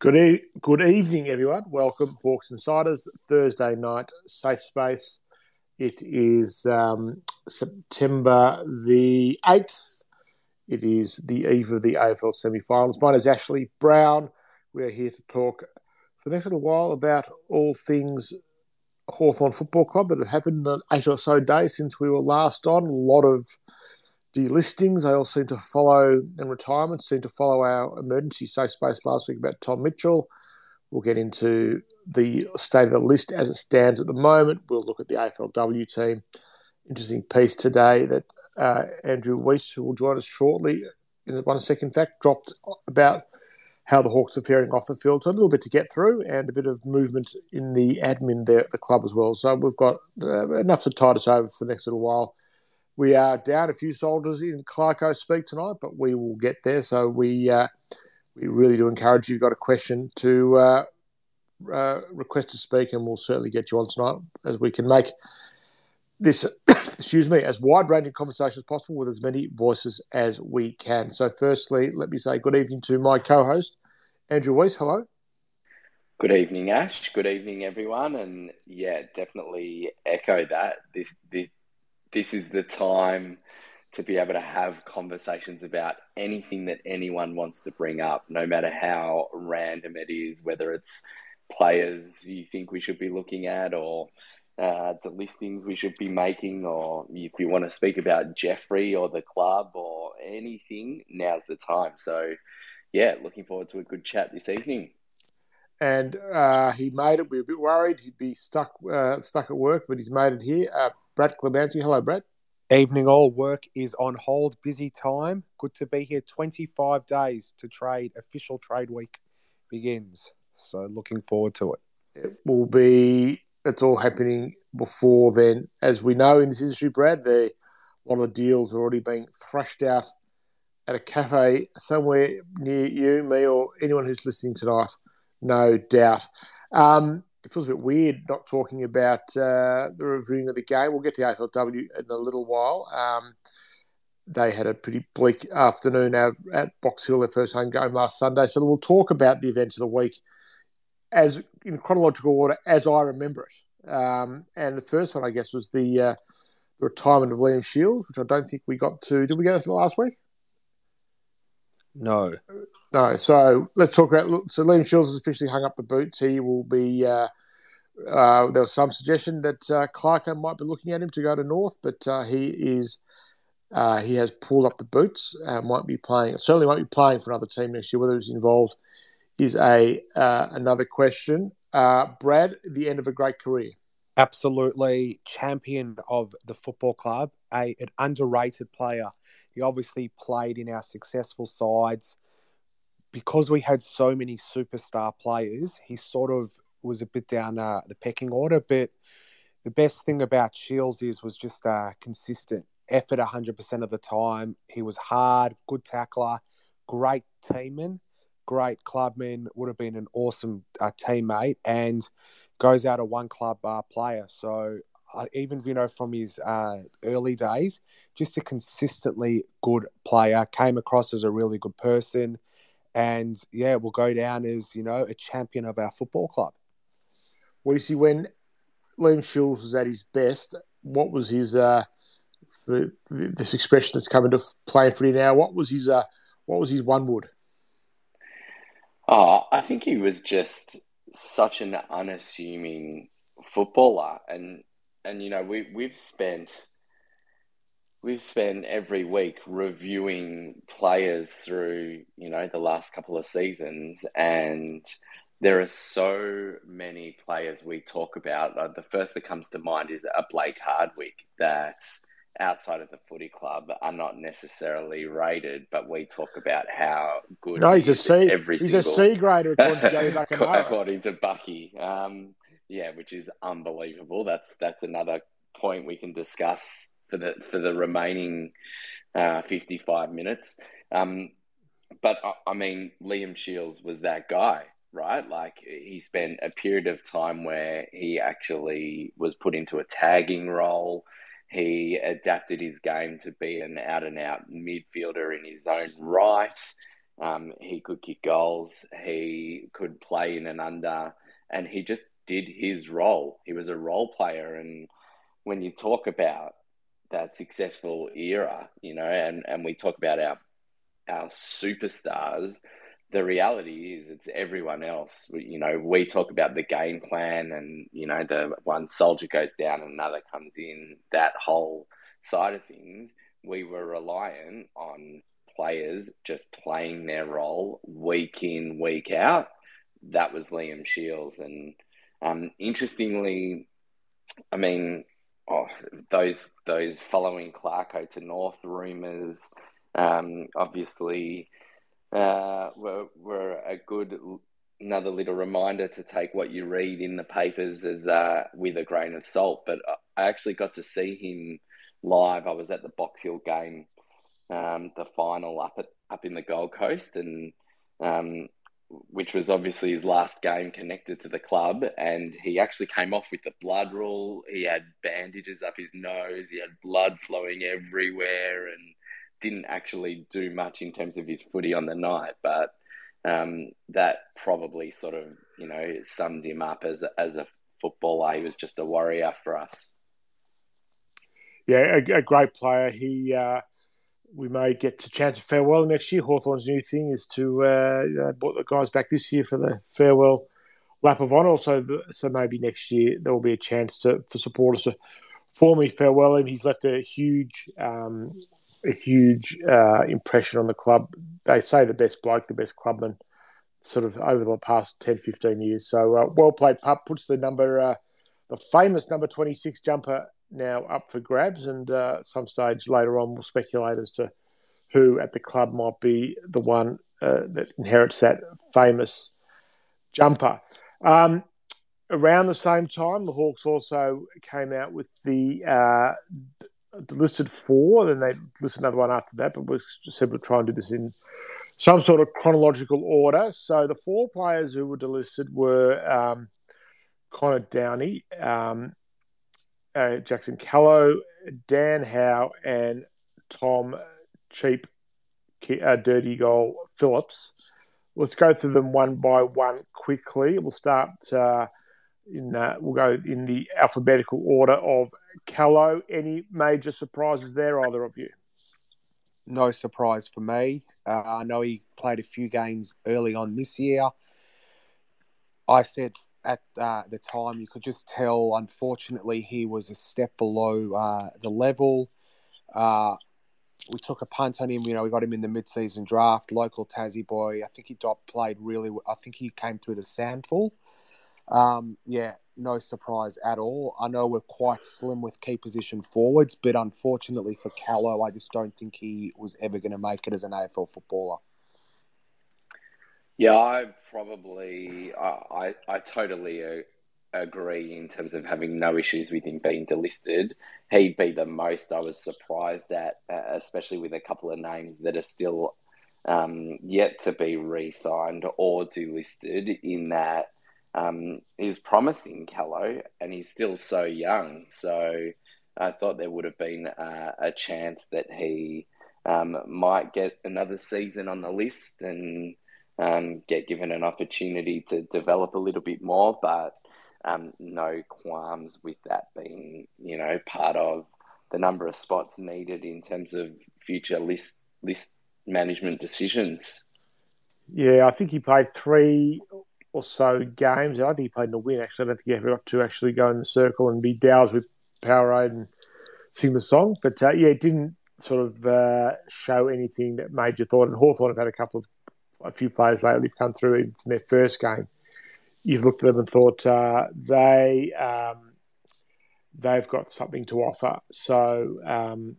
Good, e- good evening, everyone. Welcome, Hawks Insiders, Thursday night safe space. It is um, September the 8th. It is the eve of the AFL semi finals. My name is Ashley Brown. We are here to talk for the next little while about all things Hawthorn Football Club that have happened in the eight or so days since we were last on. A lot of delistings. They all seem to follow, and retirement seem to follow our emergency safe space last week about Tom Mitchell. We'll get into the state of the list as it stands at the moment. We'll look at the AFLW team. Interesting piece today that uh, Andrew Weiss, who will join us shortly in one second fact, dropped about how the Hawks are faring off the field. So a little bit to get through and a bit of movement in the admin there at the club as well. So we've got uh, enough to tide us over for the next little while. We are down a few soldiers in Clarko speak tonight, but we will get there. So we uh, we really do encourage you. You've got a question to uh, uh, request to speak, and we'll certainly get you on tonight as we can make this, excuse me, as wide ranging conversation as possible with as many voices as we can. So, firstly, let me say good evening to my co host, Andrew Weiss. Hello. Good evening, Ash. Good evening, everyone. And yeah, definitely echo that. This, this this is the time to be able to have conversations about anything that anyone wants to bring up, no matter how random it is, whether it's players you think we should be looking at or uh, the listings we should be making, or if you want to speak about Jeffrey or the club or anything, now's the time. So, yeah, looking forward to a good chat this evening. And uh, he made it. We were a bit worried he'd be stuck uh, stuck at work, but he's made it here. Brad Clemente. Hello, Brad. Evening all. Work is on hold. Busy time. Good to be here. 25 days to trade. Official trade week begins. So looking forward to it. It will be, it's all happening before then. As we know in this industry, Brad, the, a lot of the deals are already being thrashed out at a cafe somewhere near you, me, or anyone who's listening tonight, no doubt. Um, it feels a bit weird not talking about uh, the reviewing of the game. We'll get to the AFLW in a little while. Um, they had a pretty bleak afternoon at, at Box Hill, their first home game last Sunday. So we'll talk about the events of the week as in chronological order as I remember it. Um, and the first one, I guess, was the, uh, the retirement of William Shiels, which I don't think we got to. Did we go to last week? No. No. So let's talk about. So Liam Shiels has officially hung up the boots. He will be. Uh, uh, there was some suggestion that uh, Clarko might be looking at him to go to North, but uh, he is. Uh, he has pulled up the boots. Uh, might be playing. Certainly, won't be playing for another team next year. Whether he's involved is a uh, another question. Brad, the end of a great career. Absolutely, champion of the football club, a an underrated player he obviously played in our successful sides. Because we had so many superstar players, he sort of was a bit down uh, the pecking order. But the best thing about Shiels is was just uh, consistent effort 100% of the time. He was hard, good tackler, great teamman, great clubman, would have been an awesome uh, teammate, and goes out a one club uh, player. So uh, even you know from his uh, early days, just a consistently good player. Came across as a really good person, and yeah, will go down as you know a champion of our football club. Well, you see, when Liam Shiels was at his best, what was his uh, the, this expression that's coming to play for you now? What was his uh, what was his one word? Oh, I think he was just such an unassuming footballer, and and you know we we've spent we've spent every week reviewing players through you know the last couple of seasons and there are so many players we talk about uh, the first that comes to mind is a blake hardwick that outside of the footy club are not necessarily rated, but we talk about how good. No, he's a C. Every he's single... a C grader according to according to Bucky. Um, yeah, which is unbelievable. That's that's another point we can discuss for the for the remaining uh, fifty five minutes. Um, but I, I mean, Liam Shiels was that guy, right? Like he spent a period of time where he actually was put into a tagging role. He adapted his game to be an out and out midfielder in his own right. Um, he could kick goals. He could play in and under, and he just did his role. He was a role player, and when you talk about that successful era, you know, and and we talk about our our superstars, the reality is it's everyone else. You know, we talk about the game plan, and you know, the one soldier goes down and another comes in. That whole side of things, we were reliant on players just playing their role week in, week out. That was Liam Shiels. And um, interestingly, I mean, oh, those those following Clarko to North rumours, um, obviously, uh, were were a good another little reminder to take what you read in the papers as uh, with a grain of salt. But I actually got to see him live. I was at the Box Hill game um, the final up at up in the Gold Coast, and um, which was obviously his last game connected to the club. And he actually came off with the blood rule. He had bandages up his nose. He had blood flowing everywhere, and didn't actually do much in terms of his footy on the night. But um, that probably sort of you know summed him up as a, as a footballer. He was just a warrior for us. Yeah, a, a great player. He uh, we may get a chance of farewell next year. Hawthorn's new thing is to uh, know, brought the guys back this year for the farewell lap of honour. So, so maybe next year there will be a chance to for supporters to formally farewell him. He's left a huge, um, a huge uh, impression on the club. They say the best bloke, the best clubman, sort of over the past 10, 15 years. So uh, well played, pup. Puts the number, uh, the famous number twenty six jumper now up for grabs, and uh, some stage later on we'll speculate as to who at the club might be the one uh, that inherits that famous jumper. Um, around the same time, the Hawks also came out with the, uh, listed four, then they listed another one after that, but we said we'll try and do this in some sort of chronological order. So the four players who were delisted were um, Connor Downie, um, uh, Jackson Callow, Dan Howe, and Tom Cheap uh, Dirty Goal Phillips. Let's go through them one by one quickly. We'll start uh, in uh, we'll go in the alphabetical order of Callow. Any major surprises there, either of you? No surprise for me. Uh, I know he played a few games early on this year. I said at uh, the time, you could just tell, unfortunately, he was a step below uh, the level. Uh, we took a punt on him. You know, we got him in the mid-season draft, local Tassie boy. I think he played really. I think he came through the SANFL. Um, yeah, no surprise at all. I know we're quite slim with key position forwards, but unfortunately for Callow, I just don't think he was ever going to make it as an AFL footballer. Yeah, I probably, I, I, totally agree in terms of having no issues with him being delisted. He'd be the most I was surprised at, uh, especially with a couple of names that are still um, yet to be re-signed or delisted. In that um, he's promising Callow, and he's still so young. So I thought there would have been a chance that he um, might get another season on the list and um, get given an opportunity to develop a little bit more, but um, no qualms with that being, you know, part of the number of spots needed in terms of future list list management decisions. Yeah, I think he played three or so games. I think he played in the win. Actually, I don't think he ever got to actually go in the circle and be doused with Powerade and sing the song. But uh, yeah, it didn't sort of uh, show anything that made you thought. And Hawthorn have had a couple of a few players lately have come through in their first game. You've looked at them and thought uh, they um, they've got something to offer. So um,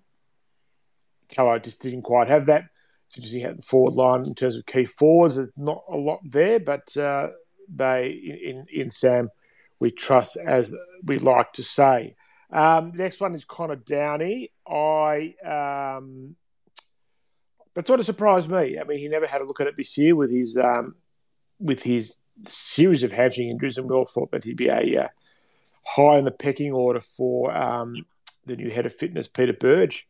just didn't quite have that. It's interesting at the forward line in terms of key forwards. There's not a lot there, but uh, they in in Sam we trust as we like to say. Um, next one is Connor Downie. I um, but sort of surprised me. I mean, he never had a look at it this year with his um, with his series of hamstring injuries, and we all thought that he'd be a uh, high in the pecking order for um, the new head of fitness, Peter Burge.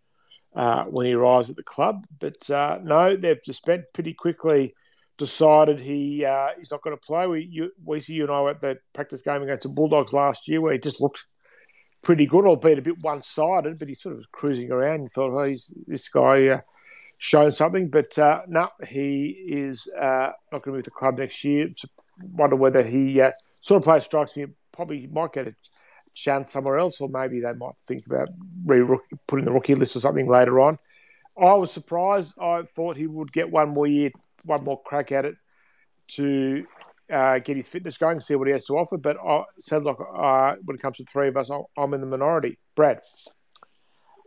uh, when he arrives at the club. But uh, no, they've just spent pretty quickly decided he uh, he's not going to play. We you, we see you and I were at the practice game against the Bulldogs last year where he just looked pretty good, albeit a bit one sided, but he sort of was cruising around and thought, oh, he's, this guy uh, shown something. But uh, no, he is uh, not going to move the club next year. Wonder whether he uh, sort of player strikes me probably might get a chance somewhere else, or maybe they might think about re putting the rookie list or something later on. I was surprised. I thought he would get one more year, one more crack at it to uh, get his fitness going, see what he has to offer. But uh, sounds like uh, when it comes to three of us, I'm in the minority. Brad.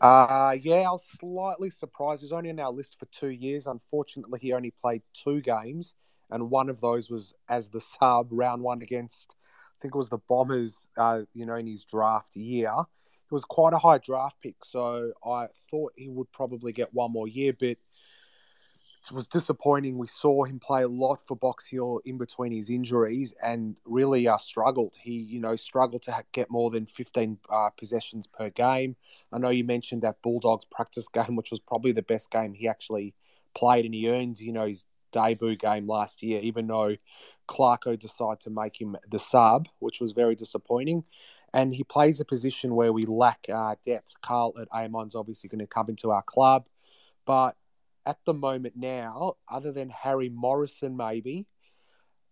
Uh, yeah, I was slightly surprised. He was only on our list for two years. Unfortunately, he only played two games, and one of those was as the sub round one against, I think it was the Bombers, uh, you know, in his draft year. It was quite a high draft pick, so I thought he would probably get one more year, but was disappointing. We saw him play a lot for Box Hill in between his injuries and really uh, struggled. He, you know, struggled to get more than 15 uh, possessions per game. I know you mentioned that Bulldogs practice game, which was probably the best game he actually played, and he earned, you know, his debut game last year, even though Clarko decided to make him the sub, which was very disappointing. And he plays a position where we lack uh, depth. Karl at Amon's obviously going to come into our club, but at the moment now, other than Harry Morrison, maybe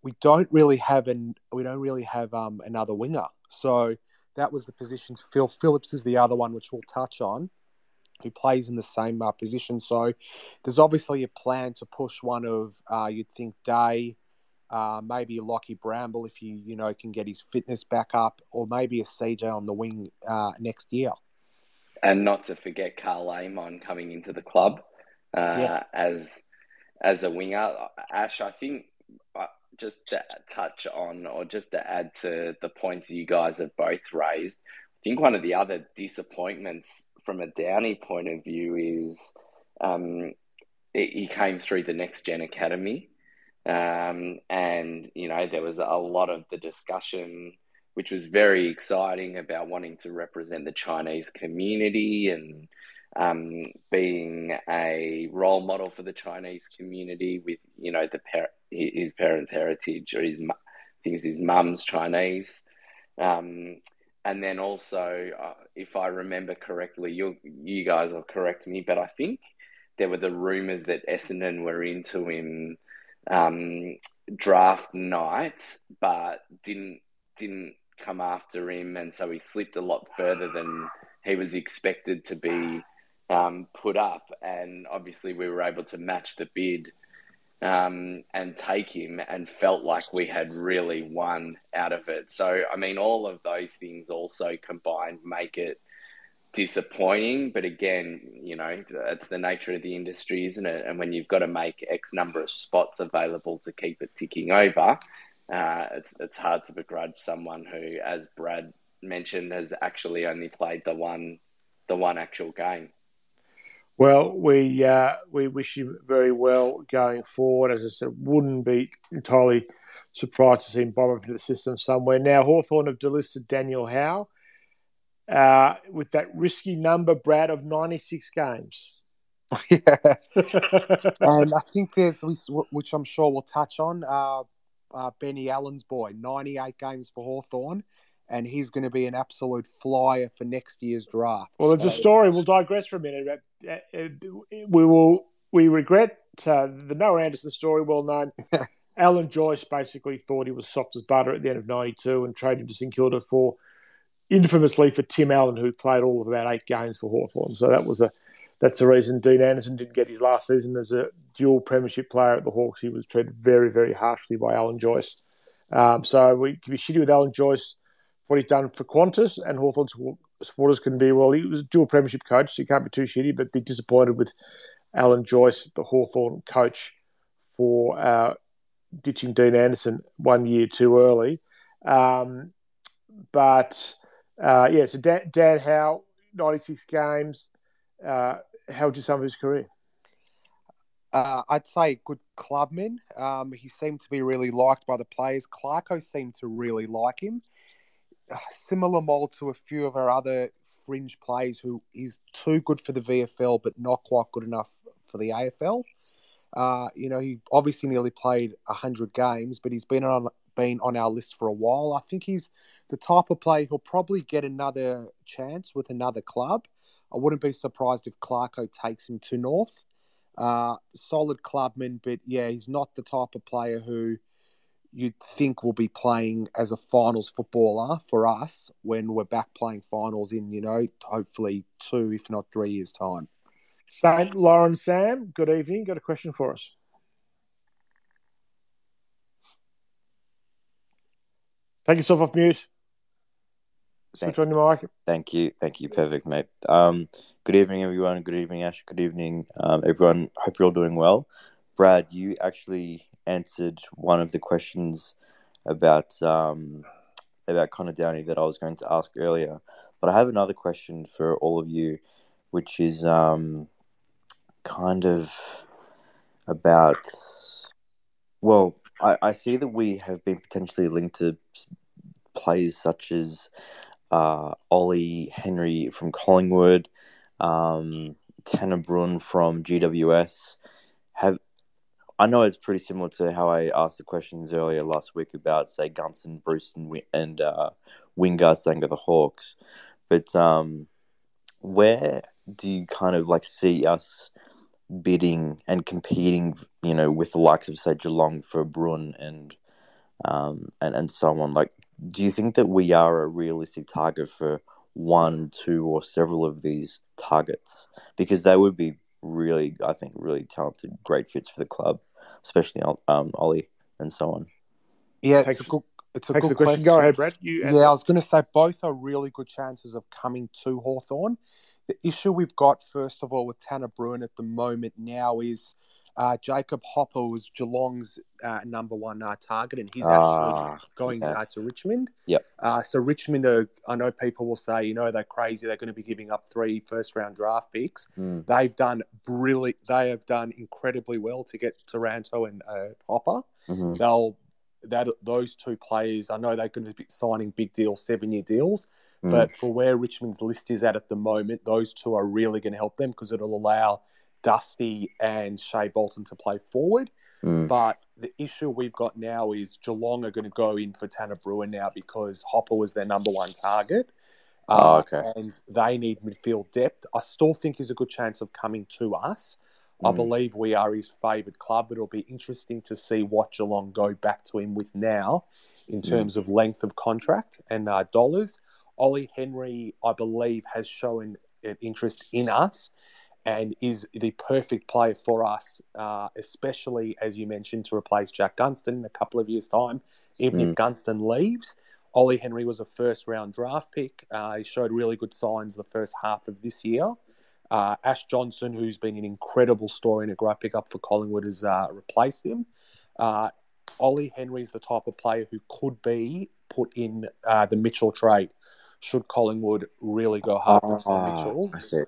we don't really have an we don't really have um, another winger. So that was the positions. Phil Phillips is the other one, which we'll touch on, who plays in the same uh, position. So there's obviously a plan to push one of uh, you'd think Day, uh, maybe Lockie Bramble if you you know can get his fitness back up, or maybe a CJ on the wing uh, next year. And not to forget Karl Amon coming into the club uh, yeah. as as a winger. Ash, I think uh, just to touch on or just to add to the points you guys have both raised, I think one of the other disappointments from a Downie point of view is um, he came through the Next Gen Academy. Um, and, you know, there was a lot of the discussion, which was very exciting about wanting to represent the Chinese community and um, being a role model for the Chinese community with you know the par- his parents' heritage or his I think his mum's Chinese, um, and then also uh, if I remember correctly, you you guys will correct me, but I think there were the rumours that Essendon were into him um, draft night, but didn't didn't come after him, and so he slipped a lot further than he was expected to be um, put up, and obviously we were able to match the bid um, and take him, and felt like we had really won out of it. So, I mean, all of those things also combined make it disappointing. But again, you know, it's the nature of the industry, isn't it? And when you've got to make X number of spots available to keep it ticking over, uh, it's it's hard to begrudge someone who, as Brad mentioned, has actually only played the one the one actual game. Well, we uh, we wish him very well going forward. As I said, wouldn't be entirely surprised to see him bomb into the system somewhere. Now, Hawthorn have delisted Daniel Howe uh, with that risky number, Brad, of 96 games. yeah. and I think there's, which I'm sure we'll touch on, uh, uh, Benny Allen's boy, 98 games for Hawthorn and he's going to be an absolute flyer for next year's draft. Well, there's so, a story. We'll digress for a minute. Uh, we will. We regret uh, the Noah Anderson story, well known. Alan Joyce basically thought he was soft as butter at the end of '92 and traded him to St Kilda for, infamously for Tim Allen, who played all of about eight games for Hawthorn. So that was a that's the reason Dean Anderson didn't get his last season as a dual premiership player at the Hawks. He was treated very, very harshly by Alan Joyce. Um, so we can be shitty with Alan Joyce what he's done for Qantas and Hawthorn supporters can be, well, he was a dual premiership coach, so you can't be too shitty, but be disappointed with Alan Joyce, the Hawthorn coach, for uh, ditching Dean Anderson one year too early. Um, but uh, yeah, so Dan, Dan Howe, 96 games. Uh, how would you sum his career? Uh, I'd say good clubman. Um, he seemed to be really liked by the players. Clarko seemed to really like him similar mold to a few of our other fringe players who is too good for the VFL but not quite good enough for the AFL. Uh, you know, he obviously nearly played hundred games, but he's been on been on our list for a while. I think he's the type of player who'll probably get another chance with another club. I wouldn't be surprised if Clarko takes him to North. Uh, solid clubman, but yeah, he's not the type of player who you'd think will be playing as a finals footballer for us when we're back playing finals in, you know, hopefully two, if not three years' time. St. Lauren Sam, good evening. Got a question for us. Take yourself off mute. Switch Thank, on your mic. thank you, thank you, perfect, mate. Um, good evening, everyone. Good evening, Ash. Good evening, um, everyone. Hope you're all doing well. Brad, you actually answered one of the questions about um, about Connor Downie that I was going to ask earlier, but I have another question for all of you, which is um, kind of about. Well, I, I see that we have been potentially linked to s- players such as uh, Ollie Henry from Collingwood, um, Tanner Bruhn from GWS. Have I know it's pretty similar to how I asked the questions earlier last week about say Gunston, Bruce, and, and uh, Wingard saying to the Hawks, but um, where do you kind of like see us bidding and competing, you know, with the likes of say Geelong for Bruhn and um, and and so on? Like, do you think that we are a realistic target for one, two, or several of these targets? Because they would be really, I think, really talented, great fits for the club, especially um, Ollie and so on. Yeah, Thanks it's a good, it's a good for the question. Go ahead, Brad. You Yeah, I was going to say both are really good chances of coming to Hawthorn. The issue we've got, first of all, with Tanner Bruhn at the moment now is uh, Jacob Hopper was Geelong's uh, number one uh, target, and he's actually Ah, going yeah. uh, to Richmond. Yep. Uh, so Richmond, are, I know people will say, you know, they're crazy. They're going to be giving up three first round draft picks. Mm, They've done brilliant. They have done incredibly well to get Taranto and uh, Hopper mhm, they'll that those two players. I know they're going to be signing big deals, seven year deals, mm, but for where Richmond's list is at at the moment, those two are really going to help them because it'll allow Dusty and Shea Bolton to play forward. mm, But the issue we've got now is Geelong are going to go in for Tanner Bruhn now because Hopper was their number one target. Oh, Uh, okay. And they need midfield depth. I still think he's a good chance of coming to us. I mm, believe we are his favoured club. It'll be interesting to see what Geelong go back to him with now in terms of length of contract and uh, dollars. Ollie Henry, I believe, has shown an interest in us and is the perfect player for us, uh, especially as you mentioned, to replace Jack Gunston in a couple of years' time. Even if Gunston leaves, Ollie Henry was a first round draft pick. Uh, he showed really good signs the first half of this year. Uh, Ash Johnson, who's been an incredible story and a great pickup for Collingwood, has uh, replaced him. Uh, Ollie Henry's the type of player who could be put in uh, the Mitchell trade. Should Collingwood really go hard Ah, Mitchell, I see.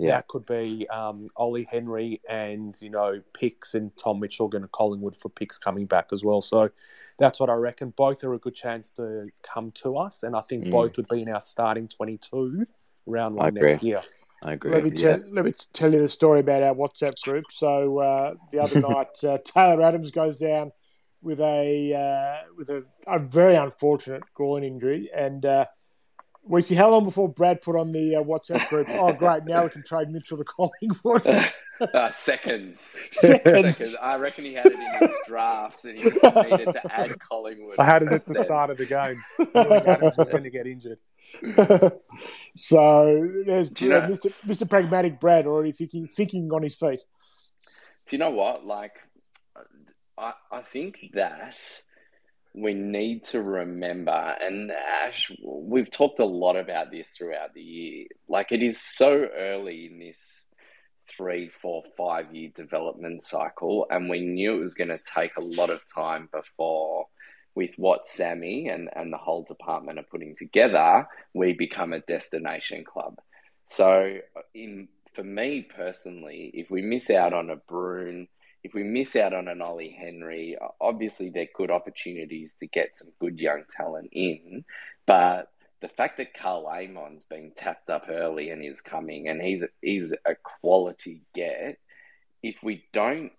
Yeah. that could be um, Ollie Henry and you know picks and Tom Mitchell going to Collingwood for picks coming back as well. So that's what I reckon. Both are a good chance to come to us, and I think Mm. both would be in our starting twenty-two round I one agree. next year. I agree. Let me yeah. tell let me tell you the story about our WhatsApp group. So uh, the other night, uh, Taylor Adams goes down with a uh, with a, a very unfortunate groin injury, and uh, we see how long before Brad put on the uh, WhatsApp group. Oh, great! Now we can trade Mitchell to Collingwood. Uh, seconds. Seconds. Seconds. I reckon he had it in his drafts and he just needed to add Collingwood. I had it at the instead. start of the game. knowing Adams was going to get injured. so there's you know- Mr. Mr. Pragmatic Brad already thinking thinking on his feet. Do you know what? Like, I, I think that we need to remember, and Ash, we've talked a lot about this throughout the year. Like, it is so early in this three, four, five year development cycle, and we knew it was going to take a lot of time before. With what Sammy and, and the whole department are putting together, we become a destination club. So, in for me personally, if we miss out on a Bruhn, if we miss out on an Ollie Henry, obviously they're good opportunities to get some good young talent in. But the fact that Karl Amon's been tapped up early and is coming, and he's he's a quality get. If we don't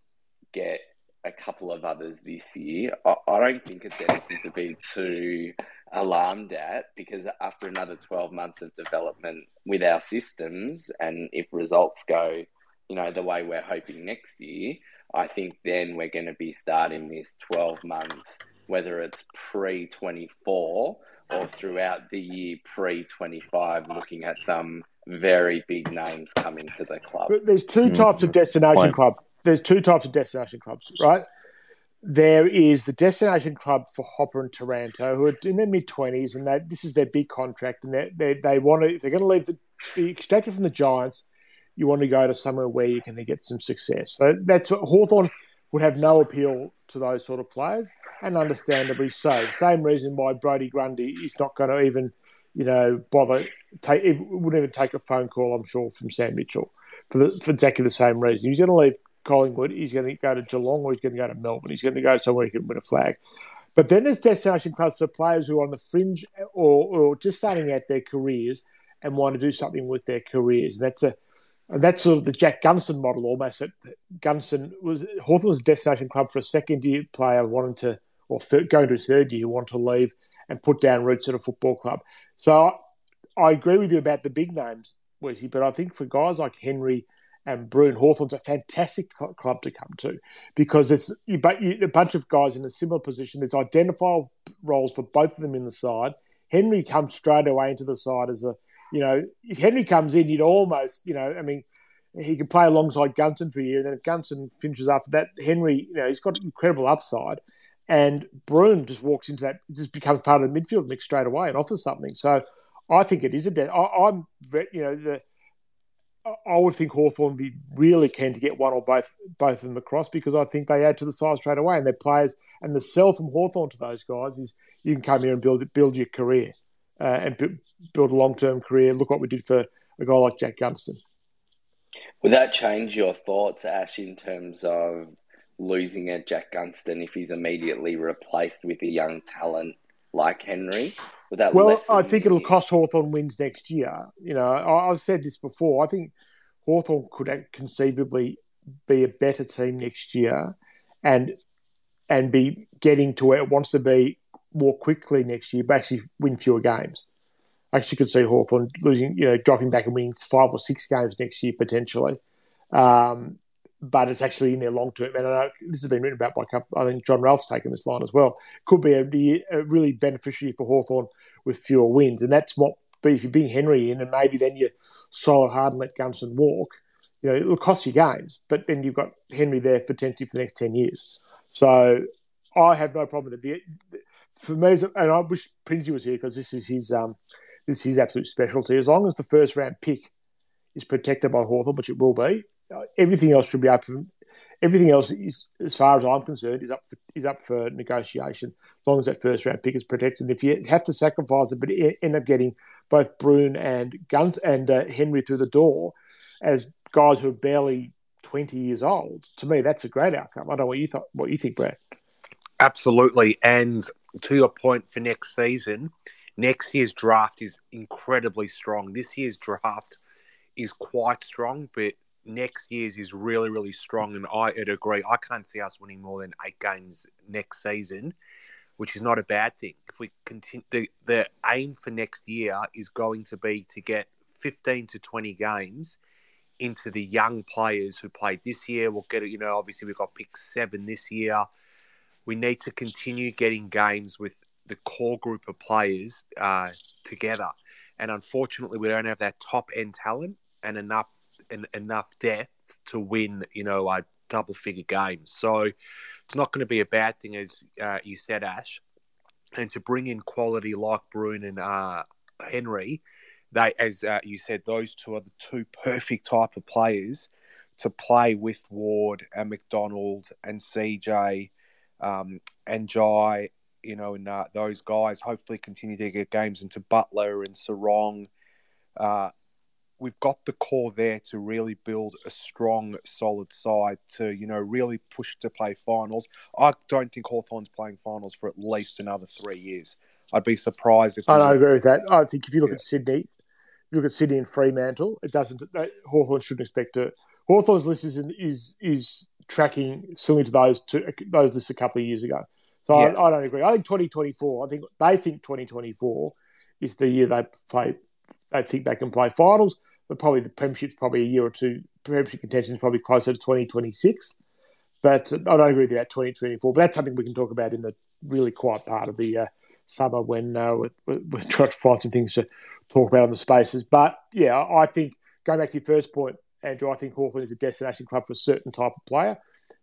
get a couple of others this year, I, I don't think it's anything to be too alarmed at because after another 12 months of development with our systems, and if results go, you know, the way we're hoping next year, I think then we're going to be starting this 12 month, whether it's pre 24 or throughout the year pre 25, looking at some very big names coming to the club. But there's two mm-hmm. types of destination clubs. There's two types of destination clubs, right? There is the destination club for Hopper and Taranto, who are in their mid twenties, and they, this is their big contract, and they they, they want to if they're going to leave the be extracted from the Giants, you want to go to somewhere where you can get some success. So that's Hawthorn would have no appeal to those sort of players and understandably so. Same reason why Brodie Grundy is not going to even, you know, bother. Take, it wouldn't even take a phone call, I'm sure, from Sam Mitchell for, the, for exactly the same reason. He's going to leave Collingwood. He's going to go to Geelong or he's going to go to Melbourne. He's going to go somewhere he can win a flag. But then there's destination clubs for players who are on the fringe or, or just starting out their careers and want to do something with their careers. That's a that's sort of the Jack Gunston model almost. That Gunston was Hawthorn's destination club for a second year player wanting to or third, going to a third year who want to leave and put down roots at a football club. So I agree with you about the big names, Wesley, but I think for guys like Henry and Bruhn, Hawthorn's a fantastic club to come to because it's you, a bunch of guys in a similar position. There's identifiable roles for both of them in the side. Henry comes straight away into the side as a, you know, if Henry comes in, you'd almost, you know, I mean, he could play alongside Gunston for a year, and then if Gunston finishes after that, Henry, you know, he's got incredible upside. And Bruhn just walks into that, just becomes part of the midfield mix straight away and offers something. So I think it is a. De- I, am you know, the, I would think Hawthorn would be really keen to get one or both both of them across because I think they add to the side straight away and their players and the sell from Hawthorn to those guys is you can come here and build build your career uh, and b- build a long term career. Look what we did for a guy like Jack Gunston. Would that change your thoughts, Ash, in terms of losing a Jack Gunston if he's immediately replaced with a young talent like Henry? well, I think it'll cost Hawthorn wins next year. You know, I, have said this before. I think Hawthorn could conceivably be a better team next year and and be getting to where it wants to be more quickly next year, but actually win fewer games. I actually could see Hawthorn losing, you know, dropping back and winning five or six games next year potentially. Um, but it's actually in their long term. And I know this has been written about by a couple, I think Jon Ralph's taken this line as well. Could be a, a really beneficiary for Hawthorn with fewer wins. And that's what, but if you bring Henry in and maybe then you solid hard and let Gunston walk, you know, it'll cost you games. But then you've got Henry there potentially for the next 10 years. So I have no problem with it. For me, and I wish Princey was here because this is his um, this is his absolute specialty. As long as the first round pick is protected by Hawthorn, which it will be, everything else should be open. Everything else is, as far as I'm concerned, is up for, is up for negotiation as long as that first round pick is protected. And if you have to sacrifice it, but end up getting both Bruhn and Gunt and uh, Henry through the door as guys who are barely 20 years old, to me that's a great outcome. I don't know what you thought. What you think, Brad? Absolutely. And to your point for next season, next year's draft is incredibly strong. This year's draft is quite strong, but next year's is really, really strong, and I would agree. I can't see us winning more than eight games next season, which is not a bad thing. If we continue, the, the aim for next year is going to be to get 15 to 20 games into the young players who played this year. We'll get it, you know, obviously we've got pick seven this year. We need to continue getting games with the core group of players uh, together. And unfortunately, we don't have that top end talent and enough en- enough depth to win, you know, like double figure games. So it's not going to be a bad thing, as uh, you said, Ash. And to bring in quality like Bruhn and uh, Henry, they, as uh, you said, those two are the two perfect type of players to play with Ward and McDonald and CJ um, and Jai, you know, and uh, those guys hopefully continue to get games into Butler and Sarong. Uh, we've got the core there to really build a strong, solid side to you know really push to play finals. I don't think Hawthorn's playing finals for at least another three years. I'd be surprised if. I don't agree with that. I think if you look yeah. at Sydney, you look at Sydney and Fremantle, it doesn't. Hawthorn shouldn't expect to. Hawthorn's list is is is tracking similar to those to those lists a couple of years ago. So yeah. I, I, don't agree. I think 2024. I think they think 2024 is the year they play. They think they can play finals, but probably the premiership's probably a year or two. Premiership contention is probably closer to 2026. But I don't agree with that 2024. But that's something we can talk about in the really quiet part of the uh, summer when uh, we're, we're trying to find some things to talk about on the spaces. But yeah, I think going back to your first point, Andrew, I think Hawthorn is a destination club for a certain type of player,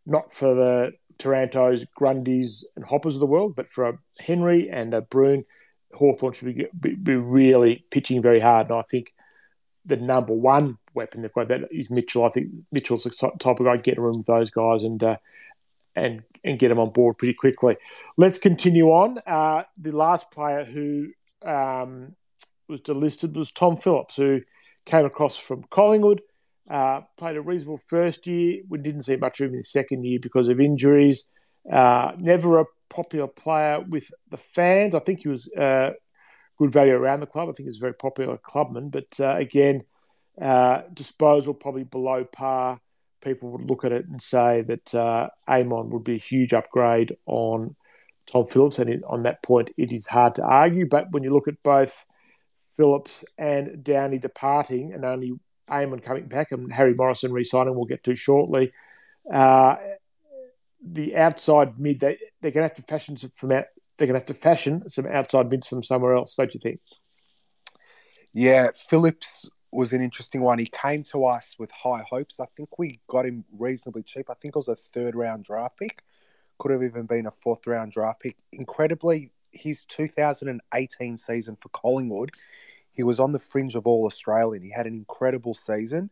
not for the Tarantos, Grundys, and Hoppers of the world, but for a Henry and a Bruhn, Hawthorn should be, be, be really pitching very hard. And I think the number one weapon they've got that is Mitchell. I think Mitchell's the type of guy get a room with those guys and uh, and and get them on board pretty quickly. Let's continue on. Uh, the last player who um, was delisted was Tom Phillips, who came across from Collingwood. Uh, played a reasonable first year. We didn't see much of him in the second year because of injuries. Uh, never a popular player with the fans. I think he was uh, good value around the club. I think he was a very popular clubman. But uh, again, uh, disposal probably below par. People would look at it and say that uh, Amon would be a huge upgrade on Tom Phillips. And on that point, it is hard to argue. But when you look at both Phillips and Downie departing and only Amon coming back and Harry Morrison re-signing we'll get to shortly. Uh, the outside mid they they're going to have to fashion some from out, they're going to have to fashion some outside mids from somewhere else, don't you think? Yeah, Phillips was an interesting one. He came to us with high hopes. I think we got him reasonably cheap. I think it was a third round draft pick. Could have even been a fourth round draft pick. Incredibly, his 2018 season for Collingwood, he was on the fringe of All Australian. He had an incredible season.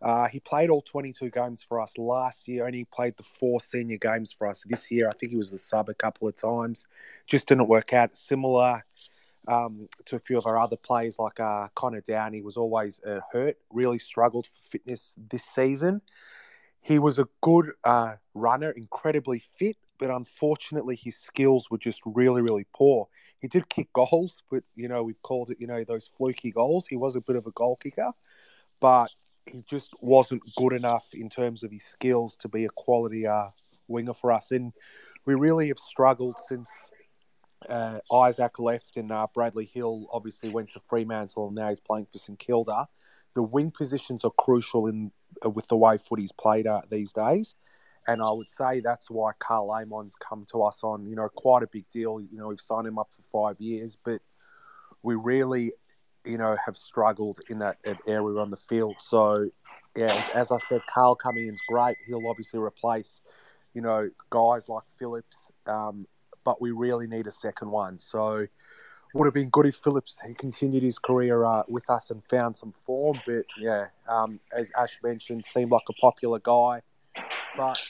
Uh, he played all 22 games for us last year, he played the four senior games for us this year. I think he was the sub a couple of times. Just didn't work out. Similar um, to a few of our other players, like uh, Connor Downie, was always uh, hurt, really struggled for fitness this season. He was a good uh, runner, incredibly fit, but unfortunately his skills were just really, really poor. He did kick goals, but you know we've called it, you know, those fluky goals. He was a bit of a goal kicker, but he just wasn't good enough in terms of his skills to be a quality uh, winger for us. And we really have struggled since uh, Isaac left and uh, Bradley Hill obviously went to Fremantle and now he's playing for St Kilda. The wing positions are crucial in with the way footy's played uh, these days. And I would say that's why Karl Amon's come to us on, you know, quite a big deal. You know, we've signed him up for five years, but we really, you know, have struggled in that, area on the field. So, yeah, as I said, Karl coming in is great. He'll obviously replace, you know, guys like Phillips, um, but we really need a second one. So, would have been good if Phillips he continued his career uh, with us and found some form. But yeah, um, as Ash mentioned, seemed like a popular guy. But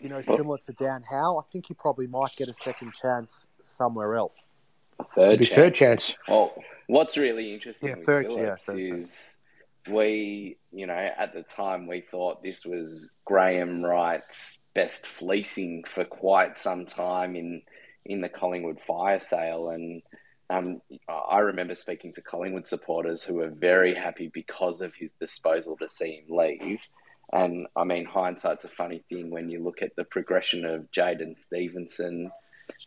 you know, similar to Dan Howe, I think he probably might get a second chance somewhere else. A third chance. third chance. Well, what's really interesting yeah, third, Phillips yeah, is we, you know, at the time we thought this was Graham Wright's best fleecing for quite some time in in the Collingwood fire sale, and um, I remember speaking to Collingwood supporters who were very happy because of his disposal to see him leave. And I mean, hindsight's a funny thing when you look at the progression of Jaidyn Stephenson,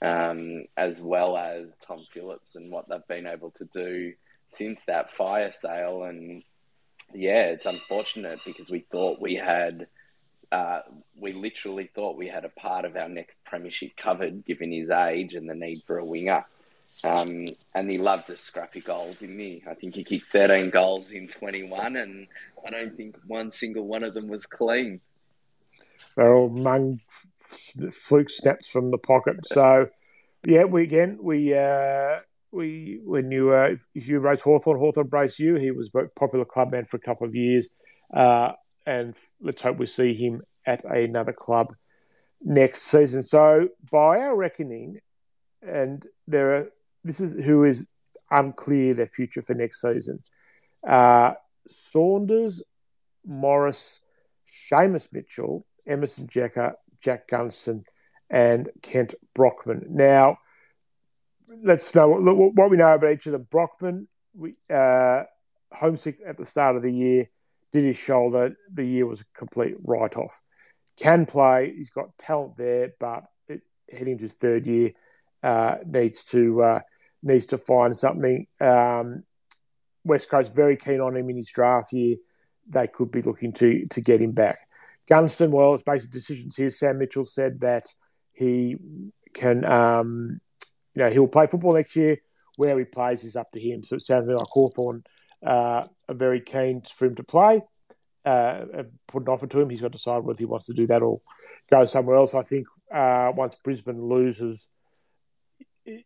um, as well as Tom Phillips, and what they've been able to do since that fire sale. And yeah, it's unfortunate because we thought we had, uh, we literally thought we had a part of our next premiership covered, given his age and the need for a winger. Um, and he loved the scrappy goals, didn't he? I think he kicked 13 goals in 21, and I don't think one single one of them was clean. They're all mung fluke snaps from the pocket. So, yeah, we again we uh, we when you uh, if you race Hawthorn, Hawthorn brace you. He was a popular clubman for a couple of years, uh, and let's hope we see him at another club next season. So, by our reckoning, and there are this is who is unclear their future for next season. Uh, Saunders, Morris, Seamus Mitchell, Emerson Jeka, Jack Gunston, and Kent Brockman. Now, let's know what we know about each of them. Brockman, we, uh, homesick at the start of the year, did his shoulder. The year was a complete write off. Can play, he's got talent there, but it, heading to his third year, uh, needs to uh, needs to find something. Um, West Coast very keen on him in his draft year. They could be looking to to get him back. Gunston, well, it's basic decisions here. Sam Mitchell said that he can, um, you know, he'll play football next year. Where he plays is up to him. So it sounds like Hawthorn uh, are very keen for him to play. Uh, put an offer to him. He's got to decide whether he wants to do that or go somewhere else. I think uh, once Brisbane loses,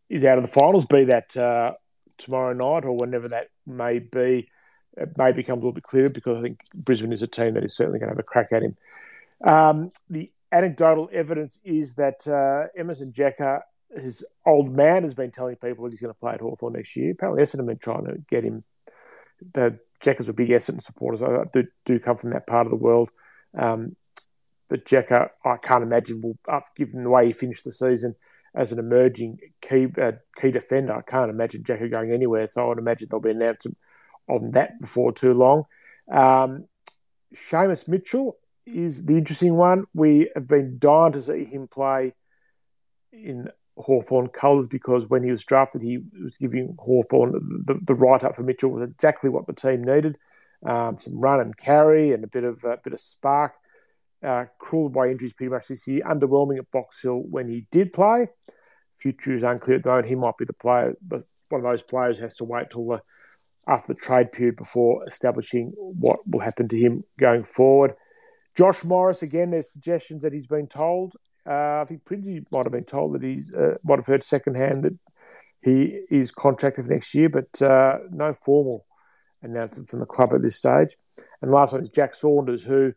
is out of the finals, be that uh, tomorrow night or whenever that may be, it may become a little bit clearer because I think Brisbane is a team that is certainly going to have a crack at him. Um, the anecdotal evidence is that uh, Emerson Jeka, his old man, has been telling people that he's going to play at Hawthorn next year. Apparently, Essendon have been trying to get him. The Jekas were big Essendon supporters. I do, do come from that part of the world. Um, but Jeka, I can't imagine will, given the way he finished the season as an emerging key uh, key defender, I can't imagine Jeka going anywhere. So I would imagine there'll be an announcement on that before too long. Um, Seamus Mitchell is the interesting one. We have been dying to see him play in Hawthorn colours because when he was drafted, he was giving Hawthorn the, the write up for Mitchell was exactly what the team needed. Um, some run and carry and a bit of a bit of spark. Uh, cruel by injuries pretty much this year. Underwhelming at Box Hill when he did play. Future is unclear at the moment. He might be the player, but one of those players has to wait till the after the trade period before establishing what will happen to him going forward. Josh Morris, again, there's suggestions that he's been told. Uh, I think Prinsey might have been told that he's uh, might have heard secondhand that he is contracted for next year, but uh, no formal announcement from the club at this stage. And last one is Jack Saunders, who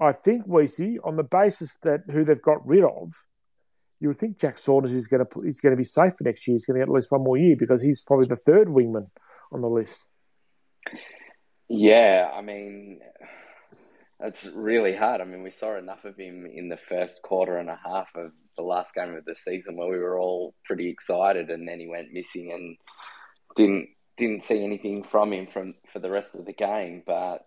I think we see on the basis that who they've got rid of, you would think Jack Saunders is going to he's going to be safe for next year. He's going to get at least one more year because he's probably the third wingman on the list. Yeah, I mean, it's really hard. I mean, we saw enough of him in the first quarter and a half of the last game of the season where we were all pretty excited, and then he went missing and didn't didn't see anything from him from for the rest of the game. But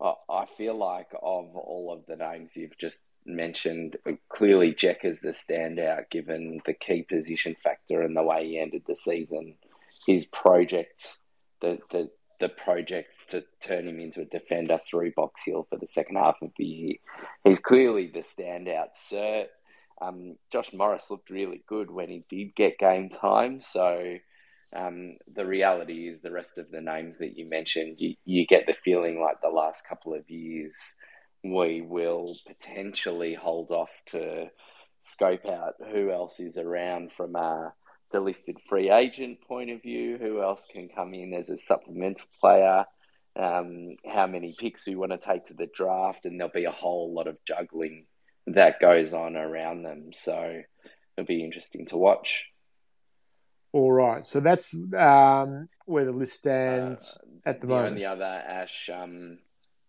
I feel like of all of the names you've just mentioned, clearly Jack is the standout given the key position factor and the way he ended the season. His project, the the the project to turn him into a defender through Box Hill for the second half of the year. He's clearly the standout cert. Um, Josh Morris looked really good when he did get game time. So um, the reality is, the rest of the names that you mentioned, you, you get the feeling like the last couple of years we will potentially hold off to scope out who else is around from a the listed free agent point of view, who else can come in as a supplemental player, um, how many picks we want to take to the draft, and there'll be a whole lot of juggling that goes on around them. So it'll be interesting to watch. All right, so that's um, where the list stands uh, at the, the moment. Only other Ash, um,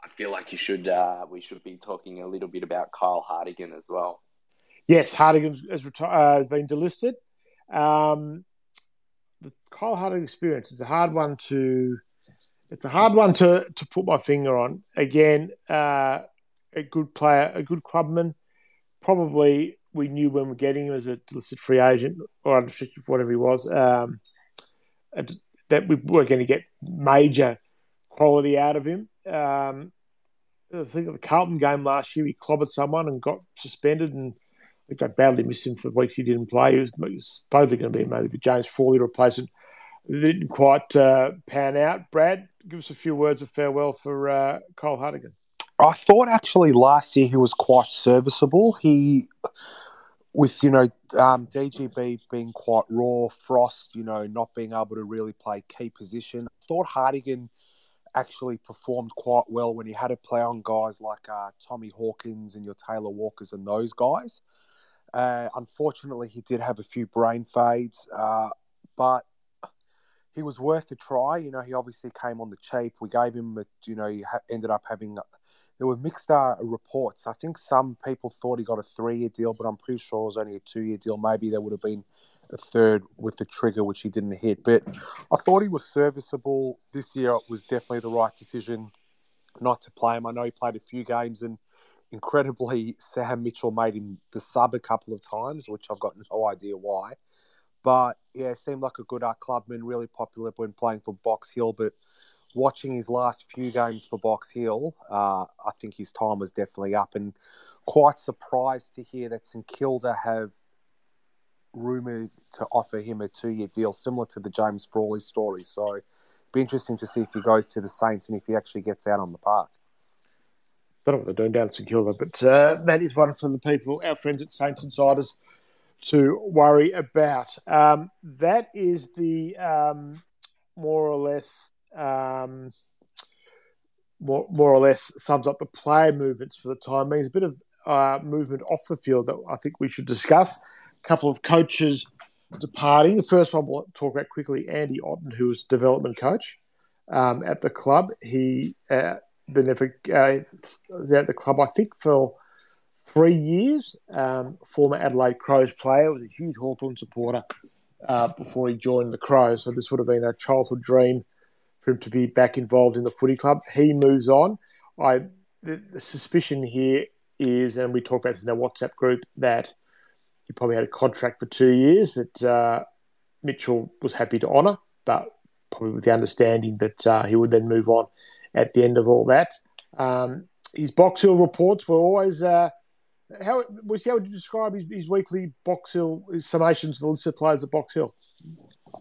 I feel like you should uh, we should be talking a little bit about Kyle Hartigan as well. Yes, Hardigan has reti- uh, been delisted. Um, the Kyle Hartigan experience is a hard one to. It's a hard one to, to put my finger on. Again, uh, a good player, a good clubman. Probably we knew when we are getting him as a listed free agent or unrestricted, whatever he was, um, that we were going to get major quality out of him. Um, I think of the Carlton game last year, he clobbered someone and got suspended and think I badly missed him for weeks he didn't play. He was, he was supposedly going to be maybe the James Frawley replacement. It didn't quite uh, pan out. Brad, give us a few words of farewell for uh, Kyle Hartigan. I thought actually last year he was quite serviceable. He, with you know um, DGB being quite raw, Frost you know not being able to really play key position. I thought Hartigan actually performed quite well when he had to play on guys like uh, Tommy Hawkins and your Taylor Walkers and those guys. Uh, unfortunately, he did have a few brain fades, uh, but he was worth a try. You know, he obviously came on the cheap. We gave him, a, you know, he ha- ended up having. There were mixed uh, reports. I think some people thought he got a three-year deal, but I'm pretty sure it was only a two-year deal. Maybe there would have been a third with the trigger, which he didn't hit. But I thought he was serviceable this year. It was definitely the right decision not to play him. I know he played a few games, and incredibly, Sam Mitchell made him the sub a couple of times, which I've got no idea why. But yeah, seemed like a good uh, clubman, really popular when playing for Box Hill. But watching his last few games for Box Hill, uh, I think his time was definitely up. And quite surprised to hear that St Kilda have rumoured to offer him a two-year deal, similar to the James Frawley story. So, be interesting to see if he goes to the Saints and if he actually gets out on the park. I don't know what they're doing down St Kilda, but uh, that is one for the people, our friends at Saints Insiders, to worry about. Um, that is the um, more or less um, more, more or less sums up the player movements for the time being. A bit of uh, movement off the field that I think we should discuss. A couple of coaches departing. The first one we'll talk about quickly Andy Otten, who was development coach um, at the club. He uh, been there for, uh, at the club, I think, for three years. Um, former Adelaide Crows player, was a huge Hawthorn supporter uh, before he joined the Crows. So this would have been a childhood dream for him to be back involved in the footy club. He moves on. I the, the suspicion here is, and we talked about this in our WhatsApp group, that he probably had a contract for two years that uh, Mitchell was happy to honour, but probably with the understanding that uh, he would then move on at the end of all that. Um, his Box Hill reports were always uh, how was how would you describe his, his weekly Box Hill his summations of the list of players at Box Hill?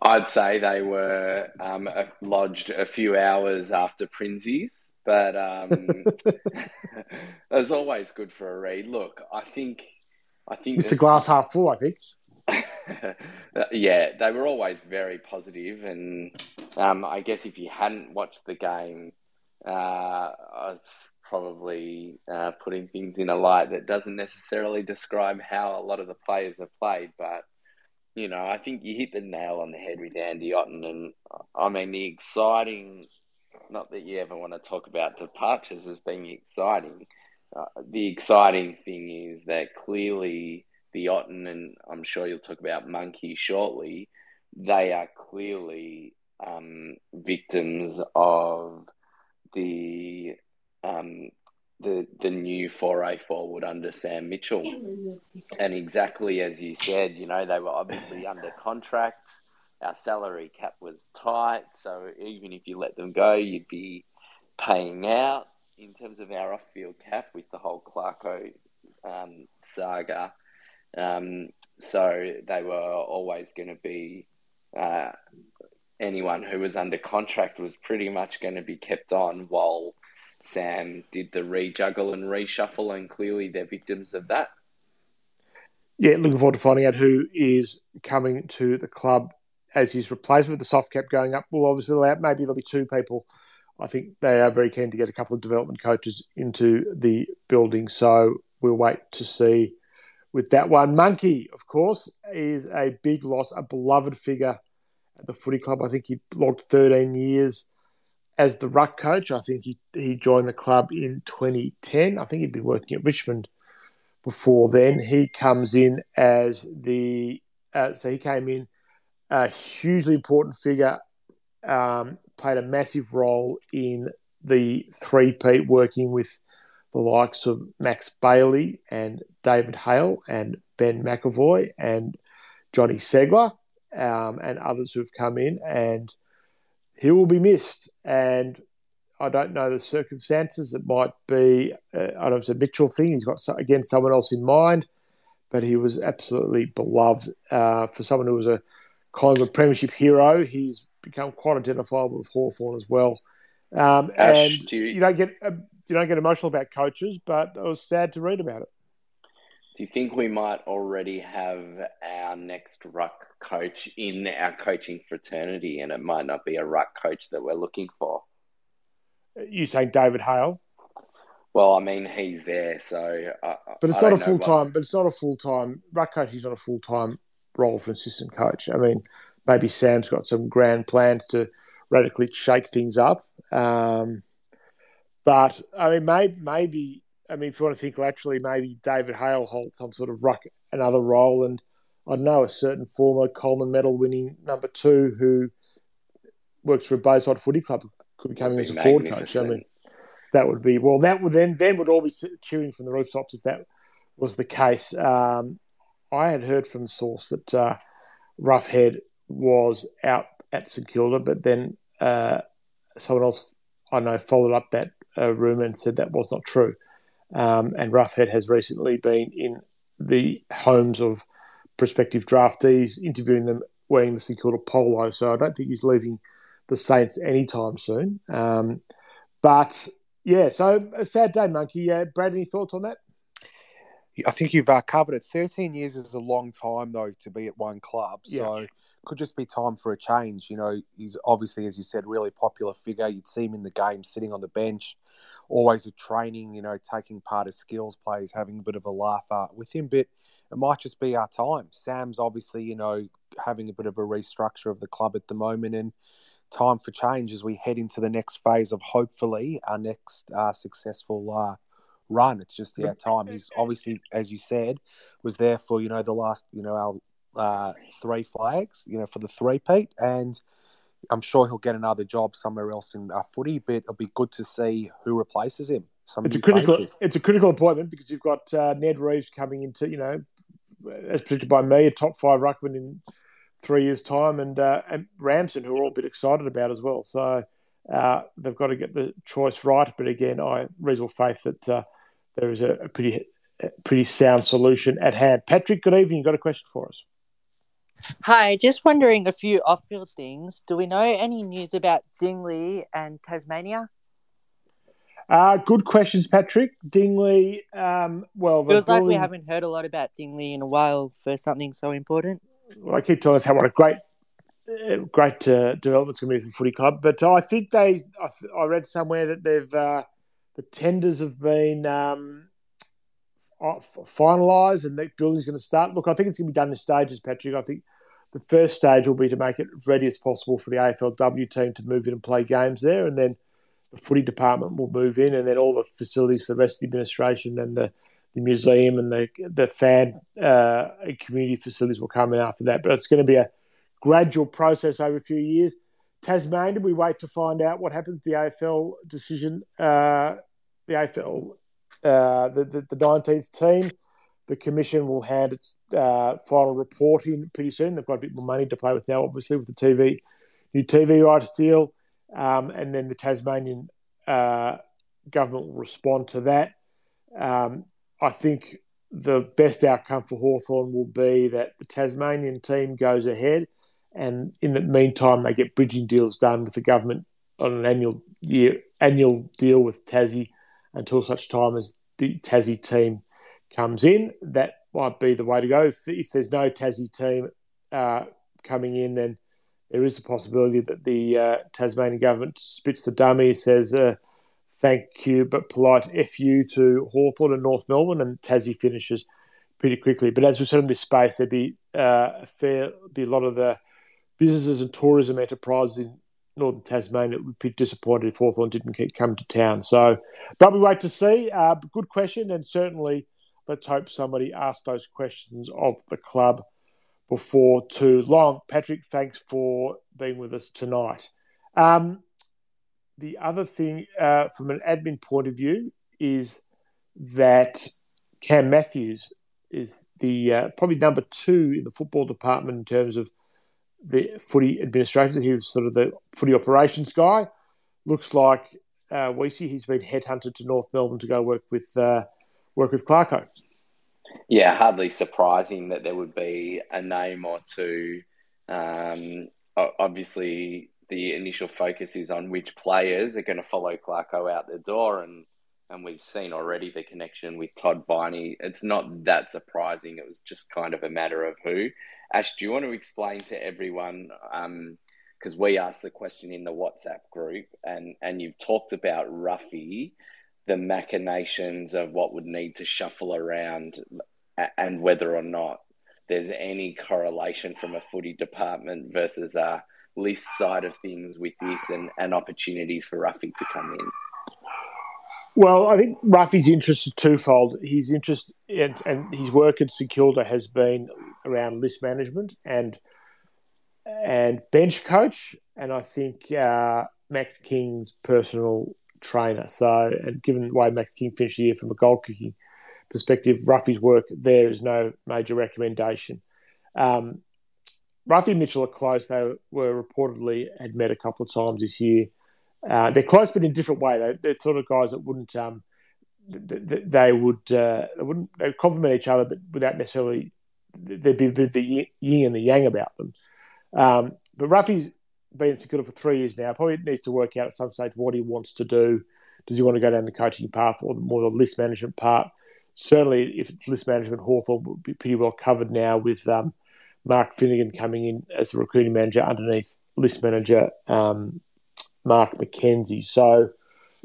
I'd say they were um, lodged a few hours after Prinzies, but um, was always good for a read. Look, I think, I think it's the glass half full. I think. yeah, they were always very positive, and um, I guess if you hadn't watched the game, uh, it's probably uh, putting things in a light that doesn't necessarily describe how a lot of the players have played, but you know, I think you hit the nail on the head with Andy Otten, and I mean the exciting. Not that you ever want to talk about departures as being exciting. Uh, the exciting thing is that clearly the Otten, and I'm sure you'll talk about Monkey shortly, they are clearly um, victims of the um, the the new foray forward under Sam Mitchell. And exactly as you said, you know, they were obviously under contract. Our salary cap was tight, so even if you let them go, you'd be paying out in terms of our off-field cap with the whole Clarko um, saga. Um, so they were always going to be uh, anyone who was under contract was pretty much going to be kept on while Sam did the rejuggle and reshuffle, and clearly they're victims of that. Yeah, looking forward to finding out who is coming to the club as his replacement. The soft cap going up, will obviously allow maybe there'll be two people. I think they are very keen to get a couple of development coaches into the building, so we'll wait to see with that one. Monkey, of course, is a big loss, a beloved figure at the footy club. I think he logged 13 years as the ruck coach. I think he, he joined the club in 2010. I think he'd been working at Richmond before then. He comes in as the uh, so he came in a hugely important figure, um, played a massive role in the three-peat working with the likes of Max Bailey and David Hale and Ben McEvoy and Johnny Ceglar um, and others who've come in and – he will be missed. And I don't know the circumstances. It might be, uh, I don't know if it's a Mitchell thing. He's got, again, someone else in mind, but he was absolutely beloved uh, for someone who was a Collingwood Premiership hero. He's become quite identifiable with Hawthorn as well. Um, Ash, and do you... you... don't get uh, you don't get emotional about coaches, but I was sad to read about it. Do you think we might already have our next ruck coach in our coaching fraternity, and it might not be a ruck coach that we're looking for? You saying David Hale? Well, I mean he's there, so. I, but it's not a full time. But it's not a full time ruck coach. He's not a full time role for assistant coach. I mean, maybe Sam's got some grand plans to radically shake things up. Um, but I mean, maybe, maybe I mean, if you want to think laterally, maybe David Hale holds some sort of ruck another role, and I know a certain former Coleman medal winning number two who works for a Bayside Footy Club could be coming as a forward coach. I mean, that would be well. That would then then would all be cheering from the rooftops if that was the case. Um, I had heard from source that uh, Roughead was out at St Kilda, but then uh, someone else I know followed up that uh, rumor and said that was not true. Um, and Roughead has recently been in the homes of prospective draftees, interviewing them wearing the St Kilda polo. So I don't think he's leaving the Saints anytime soon. Um, but yeah, so a sad day, Monkey. Uh, Brad, any thoughts on that? I think you've uh, covered it. 13 years is a long time, though, to be at one club. So yeah. Could just be time for a change. You know, he's obviously, as you said, really popular figure. You'd see him in the game, sitting on the bench, always at training, you know, taking part of skills plays, having a bit of a laugh uh, with him. But it might just be our time. Sam's obviously, you know, having a bit of a restructure of the club at the moment. And time for change as we head into the next phase of hopefully our next uh, successful uh, run. It's just yeah, time. He's obviously, as you said, was there for you know the last you know our uh, three flags, you know, for the three peat, and I'm sure he'll get another job somewhere else in uh, footy. But it'll be good to see who replaces him. Some it's a critical. Faces. It's a critical appointment because you've got uh, Ned Reeves coming into you know, as predicted by me, a top five ruckman in three years' time, and uh, and Ramsden, who we're all a bit excited about as well. So uh, they've got to get the choice right. But again, I reasonable faith that uh, there is a, a pretty a pretty sound solution at hand. Patrick, good evening. You got a question for us? Hi, just wondering a few off-field things. Do we know any news about Dingley and Tasmania? Uh, good questions, Patrick. Dingley, um, well, feels like we haven't heard a lot about Dingley in a while for something so important well, I keep telling us how what a great, uh, great uh, development's going to be for footy club. But I think they, I, I read somewhere that they've uh, the tenders have been um, finalised and the building's going to start. Look, I think it's going to be done in stages, Patrick. I think the first stage will be to make it ready as possible for the AFLW team to move in and play games there, and then the footy department will move in, and then all the facilities for the rest of the administration and the the museum and the the fan uh, community facilities will come in after that. But it's going to be a gradual process over a few years. Tasmania, we wait to find out what happens. to The AFL decision, uh, the AFL, uh, the, the, the 19th team, the commission will hand its uh, final report in pretty soon. They've got a bit more money to play with now, obviously, with the TV, new TV rights deal. Um, and then the Tasmanian uh, government will respond to that. Um, I think the best outcome for Hawthorn will be that the Tasmanian team goes ahead, and in the meantime, they get bridging deals done with the government on an annual year annual deal with Tassie until such time as the Tassie team comes in. That might be the way to go. If, if there's no Tassie team uh, coming in, then there is a possibility that the uh, Tasmanian government spits the dummy, says, uh, thank you, but polite FU to Hawthorn and North Melbourne, and Tassie finishes pretty quickly. But as we said in this space, there'd be uh, a fair, be a lot of the businesses and tourism enterprises in northern Tasmania would be disappointed if Hawthorn didn't come to town. So, but we wait to see. Uh, good question, and certainly let's hope somebody asks those questions of the club before too long. Patrick, thanks for being with us tonight. Um, the other thing, uh, from an admin point of view, is that Cam Matthews is the uh, probably number two in the football department in terms of the footy administration. He was sort of the footy operations guy. Looks like uh, Weesey, he's been headhunted to North Melbourne to go work with uh, work with Clarko. Yeah, hardly surprising that there would be a name or two. Um, obviously, the initial focus is on which players are going to follow Clarko out the door, and and we've seen already the connection with Todd Viney. It's not that surprising. It was just kind of a matter of who. Ash, do you want to explain to everyone? Because um, we asked the question in the WhatsApp group, and and you've talked about Ruffy, the machinations of what would need to shuffle around, and whether or not there's any correlation from a footy department versus a list side of things with this and, and opportunities for Ruffy to come in. Well, I think Ruffy's interest is twofold. His interest and, and his work at St Kilda has been around list management and and bench coach, and I think uh, Max King's personal trainer. So, and given the way Max King finished the year from a goal kicking perspective, Ruffy's work there is no major recommendation. Um, Ruffy and Mitchell are close. They were reportedly had met a couple of times this year. Uh, they're close, but in a different way. They, they're sort of guys that wouldn't um, they, they would uh, they wouldn't they compliment each other, but without necessarily there'd be the yin and the yang about them. Um, but Ruffy's been St for three years now. Probably needs to work out at some stage what he wants to do. Does he want to go down the coaching path or more the list management part? Certainly, if it's list management, Hawthorn will be pretty well covered now with um, Mark Finnegan coming in as the recruiting manager underneath list manager um, Mark McKenzie. So,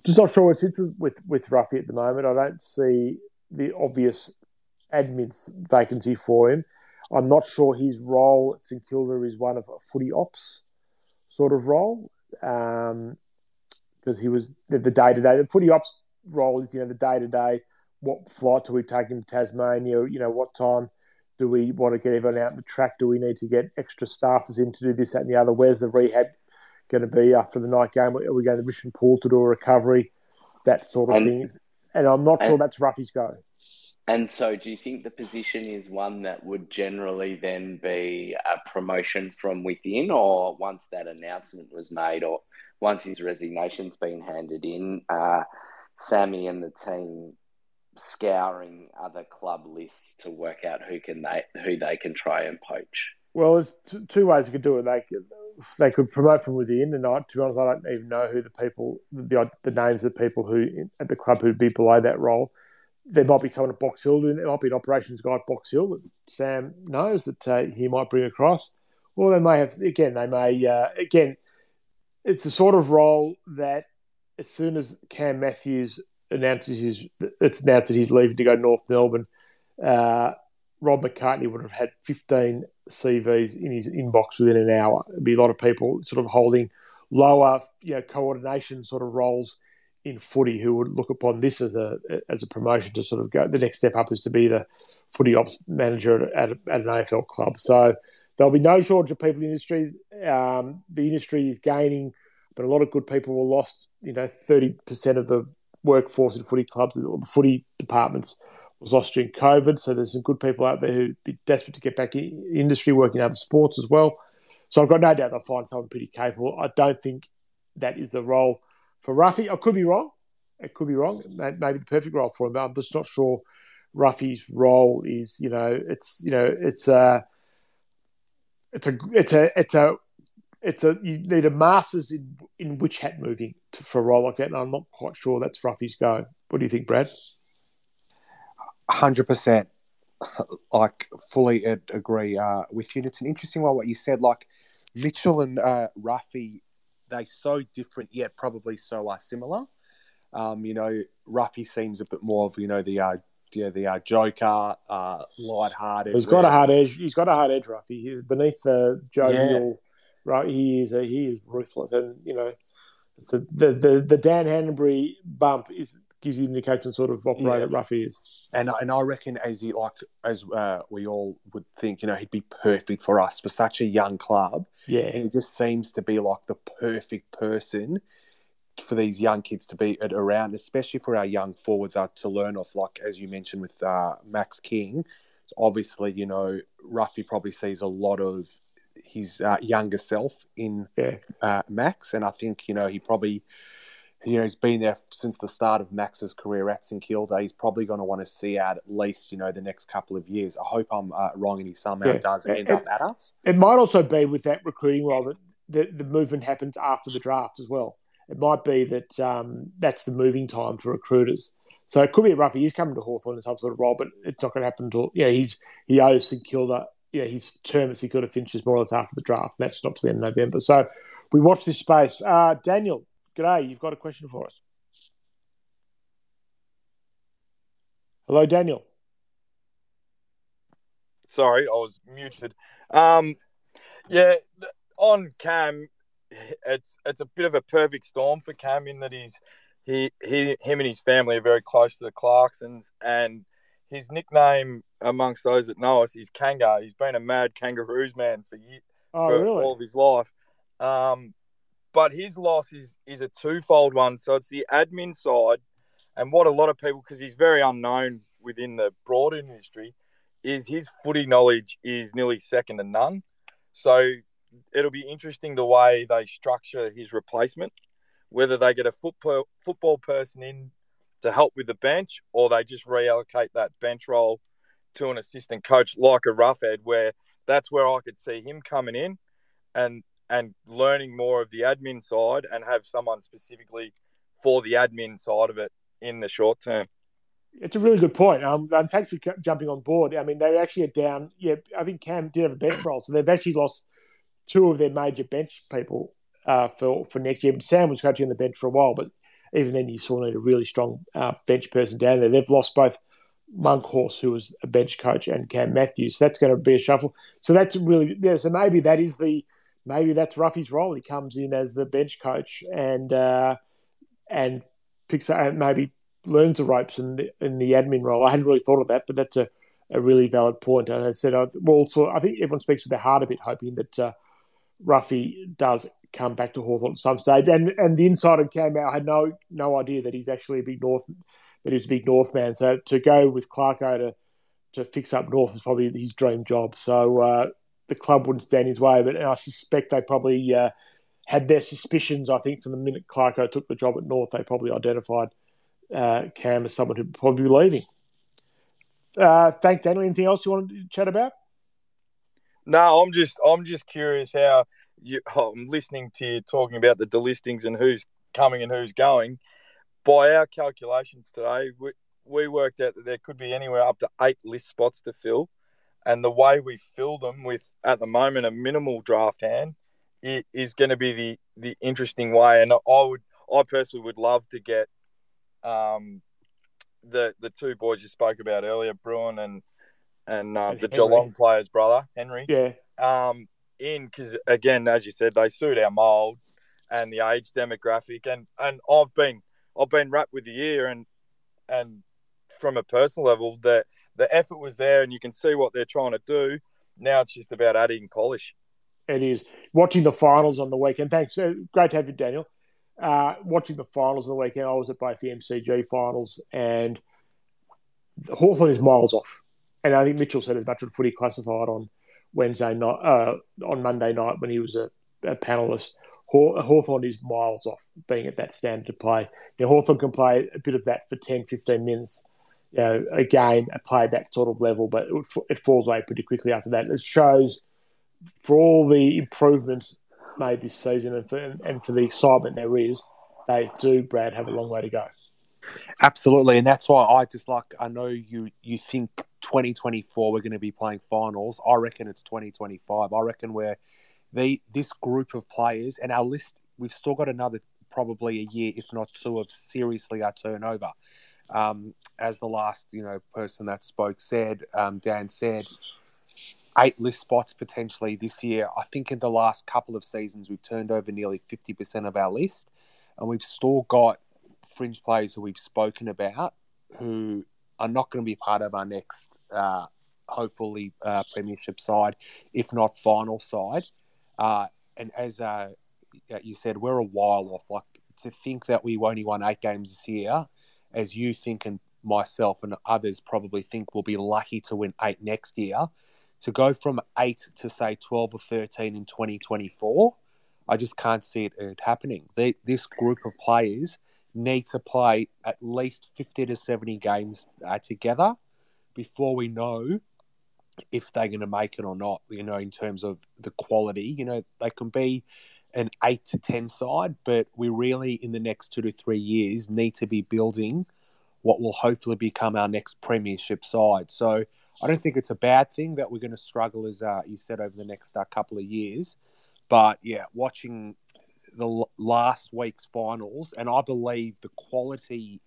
just not sure what's with, with with Ruffy at the moment. I don't see the obvious admin vacancy for him. I'm not sure his role at St Kilda is one of a footy ops sort of role because um, he was the day to day. The footy ops role is you know the day to day. What flight do we take him to Tasmania? You know what time do we want to get everyone out in the track? Do we need to get extra staffers in to do this, that, and the other? Where's the rehab going to be after the night game? Are we going to Mission Pool to do a recovery? That sort of and, thing. And I'm not and, sure that's Ruffy's go. And so, do you think the position is one that would generally then be a promotion from within, or once that announcement was made, or once his resignation's been handed in, uh, Sammy and the team scouring other club lists to work out who can they who they can try and poach. Well, there's two ways you could do it. They could, they could promote from within, and I, to be honest, I don't even know who the people, the, the names of the people who at the club who'd be below that role. There might be someone at Box Hill, and there might be an operations guy at Box Hill that Sam knows that uh, he might bring across. Or they may have again, they may uh, again. It's the sort of role that as soon as Cam Matthews announces his it's announced that he's leaving to go North Melbourne. Uh, Rob McCartney would have had 15 CVs in his inbox within an hour. It'd be a lot of people sort of holding lower, you know, coordination sort of roles in footy who would look upon this as a as a promotion to sort of go. The next step up is to be the footy ops manager at, at, at an AFL club. So there'll be no shortage of people in the industry. Um, the industry is gaining, but a lot of good people were lost. You know, 30% of the workforce in footy clubs or the footy departments was lost during COVID. So there's some good people out there who'd be desperate to get back in industry, working in other sports as well. So I've got no doubt they'll find someone pretty capable. I don't think that is the role for Ruffy. I could be wrong. It could be wrong. Maybe the perfect role for him, but I'm just not sure Ruffy's role is. You know, it's you know, it's a, it's a, it's a, it's a it's a you need a master's in in which hat moving to, for a role like that, and I'm not quite sure that's Ruffy's go. What do you think, Brad? Hundred percent, like fully agree uh, with you. And it's an interesting one what you said. Like Mitchell and uh, Ruffy, they so different yet probably so are similar. Um, you know, Ruffy seems a bit more of you know the uh, yeah, the uh, Joker, uh, light-hearted. He's got a hard edge. He's got a hard edge, Ruffy. He's beneath the jovial yeah right? He is a, he is ruthless, and you know, the the the, the Dan Hannebery bump is gives you an indication sort of operator yeah. Ruffy is. And and I reckon as he like as uh, we all would think, you know, he'd be perfect for us for such a young club. Yeah, and he just seems to be like the perfect person for these young kids to be around, especially for our young forwards uh, to learn off. Like as you mentioned with uh, Max King, obviously, you know, Ruffy probably sees a lot of his uh, younger self in yeah. uh, Max, and I think you know he probably you know he's been there since the start of Max's career at St Kilda. He's probably going to want to see out at least you know the next couple of years. I hope I'm uh, wrong and he somehow yeah. does end it, up at us. It might also be with that recruiting role that the, the movement happens after the draft as well. It might be that um, that's the moving time for recruiters. So it could be a Ruffy. He's coming to Hawthorn in some sort of role, but it's not going to happen until yeah he's he owes St Kilda yeah, his term as he could have finishes more or less after the draft. And that stops the end of November. So we watch this space. Uh, Daniel, g'day. You've got a question for us. Hello, Daniel. sorry, I was muted. Um, yeah, on Cam, it's it's a bit of a perfect storm for Cam in that he's he he him and his family are very close to the Clarksons, and his nickname amongst those that know us is Kanga. He's been a mad kangaroos man for Oh, for really? all of his life. Um, but his loss is is a twofold one. So it's the admin side, and what a lot of people, because he's very unknown within the broad industry, is his footy knowledge is nearly second to none. So it'll be interesting the way they structure his replacement, whether they get a football football person in to help with the bench, or they just reallocate that bench role to an assistant coach like a Roughead, where that's where I could see him coming in and and learning more of the admin side and have someone specifically for the admin side of it in the short term. It's a really good point. Um, and thanks for jumping on board. I mean, they actually are down. Yeah, I think Cam did have a bench role, so they've actually lost two of their major bench people uh, for for next year. Sam was coaching on the bench for a while, but even then, you still need a really strong uh, bench person down there. They've lost both Monkhorst, who was a bench coach, and Cam Matthews. So that's going to be a shuffle. So that's really yeah. So maybe that is the maybe that's Ruffy's role. He comes in as the bench coach and uh, and picks up maybe learns the ropes in the, in the admin role. I hadn't really thought of that, but that's a, a really valid point. And I said, I, well, also, I think everyone speaks with their heart a bit, hoping that uh, Ruffy does come back to Hawthorn at some stage. And and the insider came out, I had no no idea that he's actually a big North, that he's a big North man. So to go with Clarko to to fix up North is probably his dream job. So uh, the club wouldn't stand his way, but I suspect they probably uh, had their suspicions. I think from the minute Clarko took the job at North, they probably identified uh, Cam as someone who'd probably be leaving. Uh, thanks, Daniel. Anything else you want to chat about? No, I'm just I'm just curious how you. I'm listening to you talking about the delistings and who's coming and who's going. By our calculations today, we, we worked out that there could be anywhere up to eight list spots to fill, and the way we fill them with at the moment a minimal draft hand it is going to be the the interesting way. And I would I personally would love to get um the the two boys you spoke about earlier, Bruhn and and, uh, And the Henry. Geelong player's brother Henry Yeah, um, in because again, as you said, they suit our mold and the age demographic, and and I've been I've been rapt with the year, and and from a personal level, the the effort was there, and you can see what they're trying to do. Now it's just about adding polish. it is. Watching the finals on the weekend. Thanks. Uh, great to have you, Daniel. Uh, watching the finals on the weekend, I was at both the MCG finals, and Hawthorn is miles off. And I think Mitchell said as much on footy classified on Wednesday night, uh, on Monday night when he was a, a panelist. Haw- Hawthorn is miles off being at that standard to play. Now, Hawthorn can play a bit of that for 10, 15 minutes, you know, a game, a that sort of level, but it, it falls away pretty quickly after that. It shows for all the improvements made this season and for, and for the excitement there is, they do, Brad, have a long way to go. Absolutely, and that's why I just like. I know you you think 2024 we're going to be playing finals. I reckon it's 2025. I reckon we're the this group of players and our list. We've still got another probably a year, if not two, of seriously our turnover. Um, as the last you know person that spoke said, um, Dan said, eight list spots potentially this year. I think in the last couple of seasons we've turned over nearly 50% of our list, and we've still got fringe players who we've spoken about who are not going to be part of our next, uh, hopefully, uh, premiership side, if not final side. Uh, and as uh, you said, we're a while off. Like to think that we only won eight games this year, as you think and myself and others probably think we'll be lucky to win eight next year. To go from eight to say 12 or 13 in 2024, I just can't see it, it happening. They, this group of players need to play at least 50 to 70 games uh, together before we know if they're going to make it or not, you know, in terms of the quality. You know, they can be an 8 to 10 side, but we really, in the next two to three years, need to be building what will hopefully become our next premiership side. So I don't think it's a bad thing that we're going to struggle, as uh, you said, over the next uh, couple of years. But yeah, watching the l- last week's finals, and I believe the quality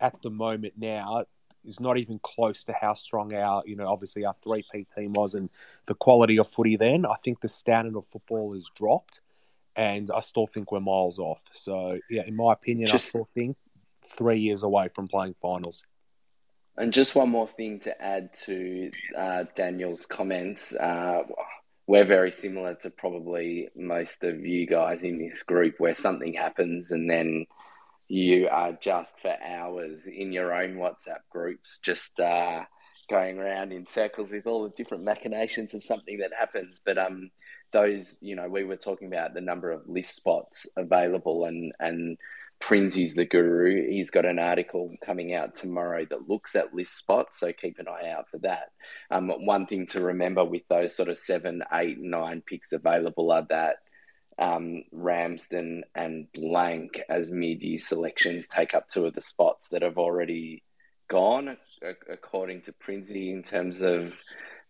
at the moment now, is not even close to how strong our, you know, obviously our three-peat team was and the quality of footy then. I think the standard of football has dropped, and I still think we're miles off. So yeah, in my opinion, Just- I still think three years away from playing finals. And just one more thing to add to uh, Daniel's comments. Uh, we're very similar to probably most of you guys in this group where something happens and then you are just for hours in your own WhatsApp groups, just uh, going around in circles with all the different machinations of something that happens. But um, those, you know, we were talking about the number of list spots available and, and Prinzy's the guru. He's got an article coming out tomorrow that looks at list spots, so keep an eye out for that. Um, one thing to remember with those sort of seven, eight, nine picks available are that um, Ramsden and Blank as mid-year selections take up two of the spots that have already gone, according to Prinzy, in terms of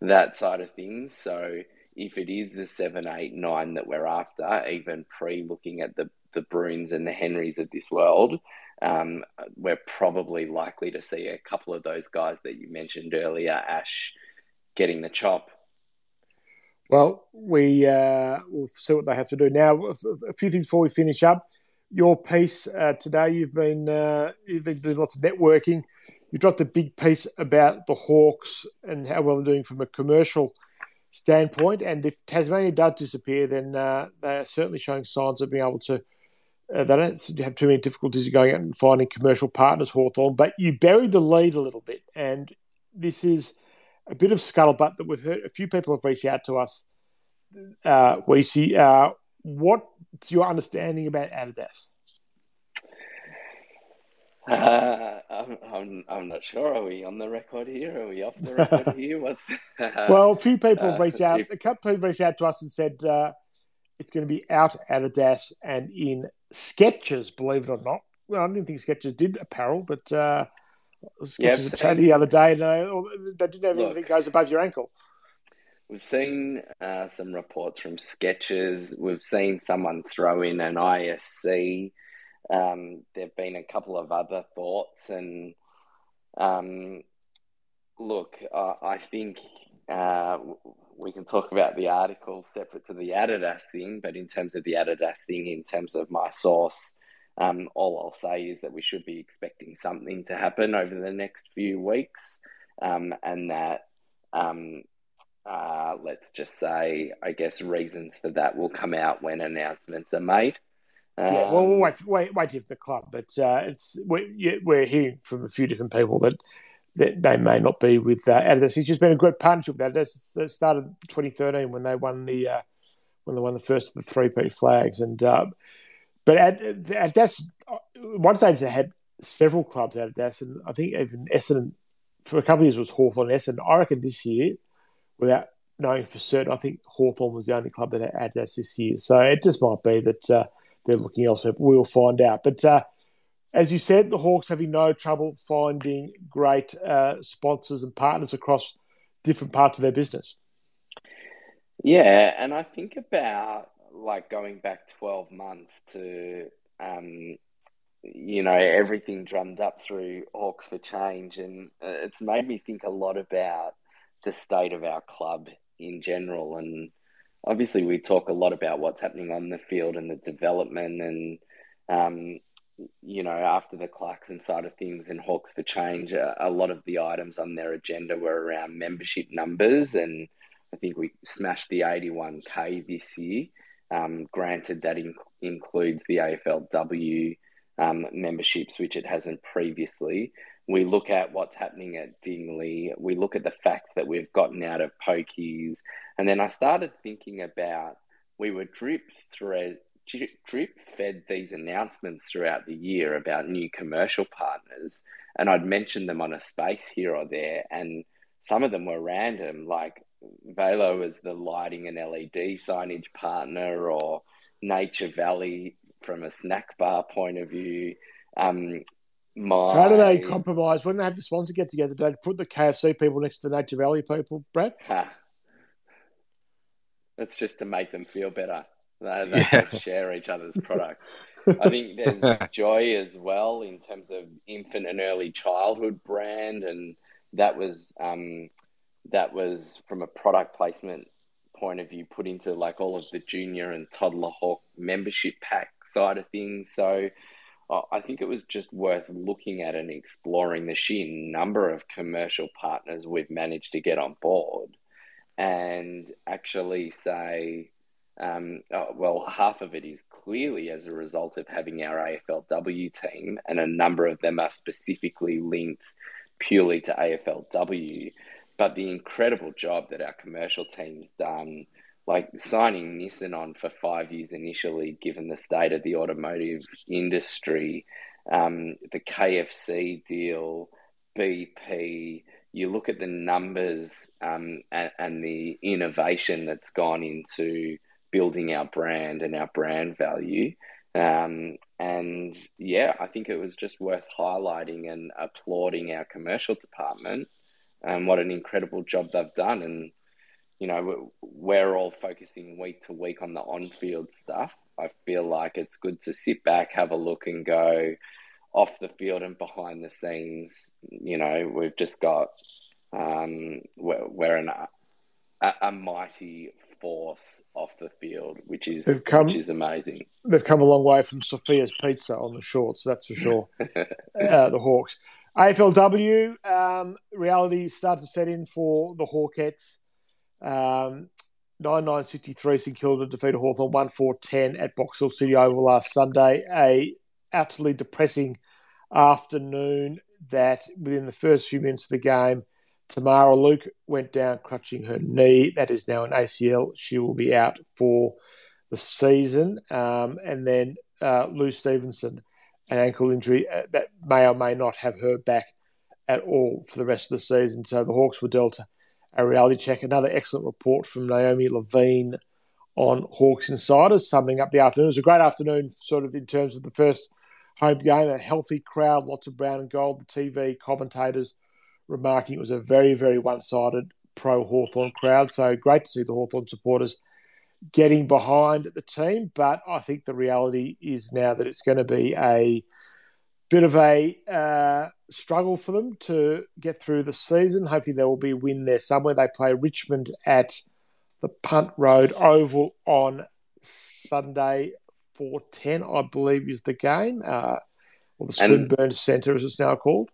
that side of things. So if it is the seven, eight, nine that we're after, even pre-looking at the the Bruhns and the Henrys of this world, um, we're probably likely to see a couple of those guys that you mentioned earlier, Ash, getting the chop. Well, we uh, will see what they have to do now. A a few things before we finish up. Your piece uh, today, you've been uh, you've been doing lots of networking. You dropped a big piece about the Hawks and how well they're doing from a commercial standpoint. And if Tasmania does disappear, then uh, they are certainly showing signs of being able to. Uh, they don't have too many difficulties going out and finding commercial partners, Hawthorn. But you buried the lead a little bit, and this is a bit of scuttlebutt that we've heard. A few people have reached out to us. Uh, we see. Uh, what's your understanding about Adidas? Uh, I'm, I'm, I'm not sure. Are we on the record here? Are we off the record here? What's Well, a few people uh, reached out. A couple people reached out to us and said uh, it's going to be out at Adidas and in Skechers. Believe it or not. Well, I didn't think Skechers did apparel, but uh, Skechers yeah, chatted the other day. And, uh, they didn't have anything that goes above your ankle. We've seen uh, some reports from Skechers. We've seen someone throw in an ISC. Um, there have been a couple of other thoughts, and um, look, I, I think uh, we can talk about the article separate to the Adidas thing. But in terms of the Adidas thing, in terms of my source, um, all I'll say is that we should be expecting something to happen over the next few weeks, um, and that. Um, uh, let's just say, I guess reasons for that will come out when announcements are made. Yeah, well, we'll Um, wait, wait, wait here for the club, but uh, it's we're, we're hearing from a few different people that that they may not be with uh, Adidas. It's just been a great partnership with Adidas. It started 2013 when they won the uh, when they won the first of the three-peat flags, and uh, but at Adidas, at one stage they had several clubs out of Adidas, and I think even Essendon for a couple of years was Hawthorn Essendon. I reckon this year, without knowing for certain, I think Hawthorn was the only club that had Adidas this year. So it just might be that uh, they're looking elsewhere. We'll find out. But uh, as you said, the Hawks having no trouble finding great uh, sponsors and partners across different parts of their business. Yeah, and I think about like going back 12 months to, um, you know, everything drummed up through Hawks for Change, and uh, it's made me think a lot about the state of our club in general. And obviously, we talk a lot about what's happening on the field and the development, and um, you know, after the Clarkson side of things and Hawks for Change, a, a lot of the items on their agenda were around membership numbers and I think we smashed the 81k this year. Um, granted, that in- includes the AFLW um, memberships, which it hasn't previously. We look at what's happening at Dingley. We look at the fact that we've gotten out of pokies, and then I started thinking about we were drip thread drip fed these announcements throughout the year about new commercial partners, and I'd mention them on a space here or there, and some of them were random, like Velo as the lighting and LED signage partner, or Nature Valley from a snack bar point of view. Um, my How do they compromise when they have the sponsor get together? Do they put the KFC people next to the Nature Valley people, Brad? Ha. That's just to make them feel better. They, they Yeah. share each other's product. I think there's Joy as well in terms of infant and early childhood brand, and that was um, that was from a product placement point of view put into like all of the junior and toddler hawk membership pack side of things. So I think it was just worth looking at and exploring the sheer number of commercial partners we've managed to get on board, and actually say. Um, uh, well, half of it is clearly as a result of having our AFLW team, and a number of them are specifically linked purely to AFLW. But the incredible job that our commercial team's done, like signing Nissan on for five years initially, given the state of the automotive industry, um, the KFC deal, BP, you look at the numbers um, and, and the innovation that's gone into building our brand and our brand value. Um, and yeah, I think it was just worth highlighting and applauding our commercial department and what an incredible job they've done. And, you know, we're all focusing week to week on the on field stuff. I feel like it's good to sit back, have a look, and go off the field and behind the scenes. You know, we've just got, um, we're, we're an, a, a mighty force off the field, which is They've come- which is amazing. They've come a long way from Sophia's Pizza on the shorts, that's for sure. uh, the Hawks. AFLW, um, reality started to set in for the Hawkettes. Um, 9963 St Kilda defeated Hawthorn 1 4 10 at Box Hill City Oval last Sunday. A utterly depressing afternoon that within the first few minutes of the game, Tamara Luke went down clutching her knee. That is now an ACL. She will be out for the season. Um, and then uh, Lou Stevenson, an ankle injury uh, that may or may not have her back at all for the rest of the season. So the Hawks were dealt a reality check. Another excellent report from Naomi Levine on Hawks Insiders, summing up the afternoon. It was a great afternoon, sort of in terms of the first home game, a healthy crowd, lots of brown and gold. The TV commentators remarking it was a very, very one sided pro Hawthorn crowd. So great to see the Hawthorn supporters getting behind the team. But I think the reality is now that it's going to be a bit of a uh, struggle for them to get through the season. Hopefully, there will be a win there somewhere. They play Richmond at the Punt Road Oval on Sunday. 410, I believe, is the game, uh, or the Swinburne Centre, as it's now called.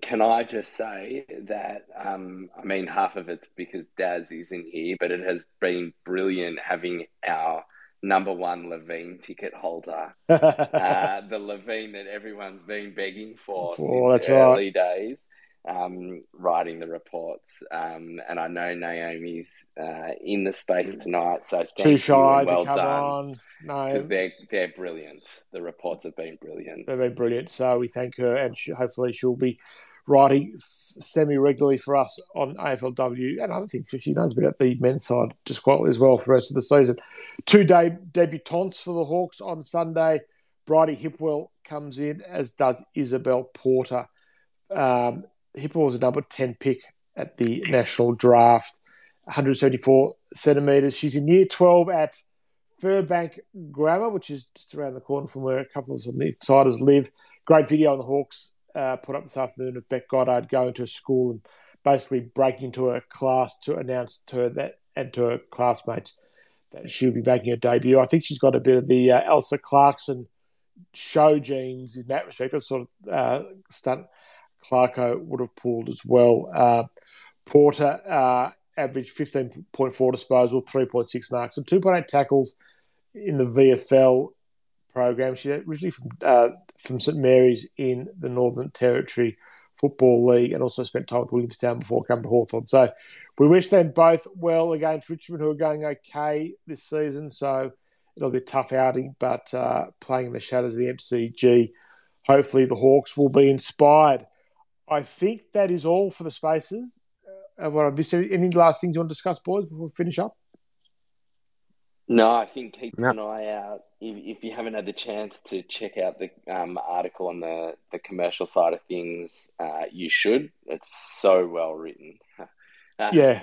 Can I just say that, um, I mean, half of it's because Daz isn't here, but it has been brilliant having our number one Levine ticket holder, uh, the Levine that everyone's been begging for For, since that's right. early days, um, writing the reports. Um, and I know Naomi's uh, in the space tonight, so thank Too shy well to come done. on. No, They're, they're brilliant. The reports have been brilliant. They've been brilliant. So we thank her, and she, hopefully she'll be writing semi regularly for us on AFLW. And I think cuz she knows about the men's side just quite as well for the rest of the season. Two day debutantes for the Hawks on Sunday. Bridie Hipwell comes in, as does Isabel Porter. Um, Hipwell was a number 10 pick at the national draft, 174 centimetres. She's in year 12 at Firbank Grammar, which is just around the corner from where a couple of the insiders live. Great video on the Hawks uh, put up this afternoon of Bec Goddard going to a school and basically breaking into her class to announce to her that and to her classmates that she'll be making her debut. I think she's got a bit of the uh, Elsa Clarkson show genes in that respect. That sort of uh, stunt Clarko would have pulled as well. Uh, Porter uh, averaged 15.4 disposal, 3.6 marks, and 2.8 tackles in the VFL program. She's originally from uh, from St Mary's in the Northern Territory Football League, and also spent time with Williamstown before coming to Hawthorn. So we wish them both well against Richmond, who are going okay this season. So it'll be a tough outing, but uh, playing in the shadows of the MCG, hopefully the Hawks will be inspired. I think that is all for the spaces. Uh, what I missed. Any last things you want to discuss, boys, before we finish up? No, I think keep Yeah. an eye out. If, if you haven't had the chance to check out the um, article on the, the commercial side of things, uh, you should. It's so well written. Uh, Yeah.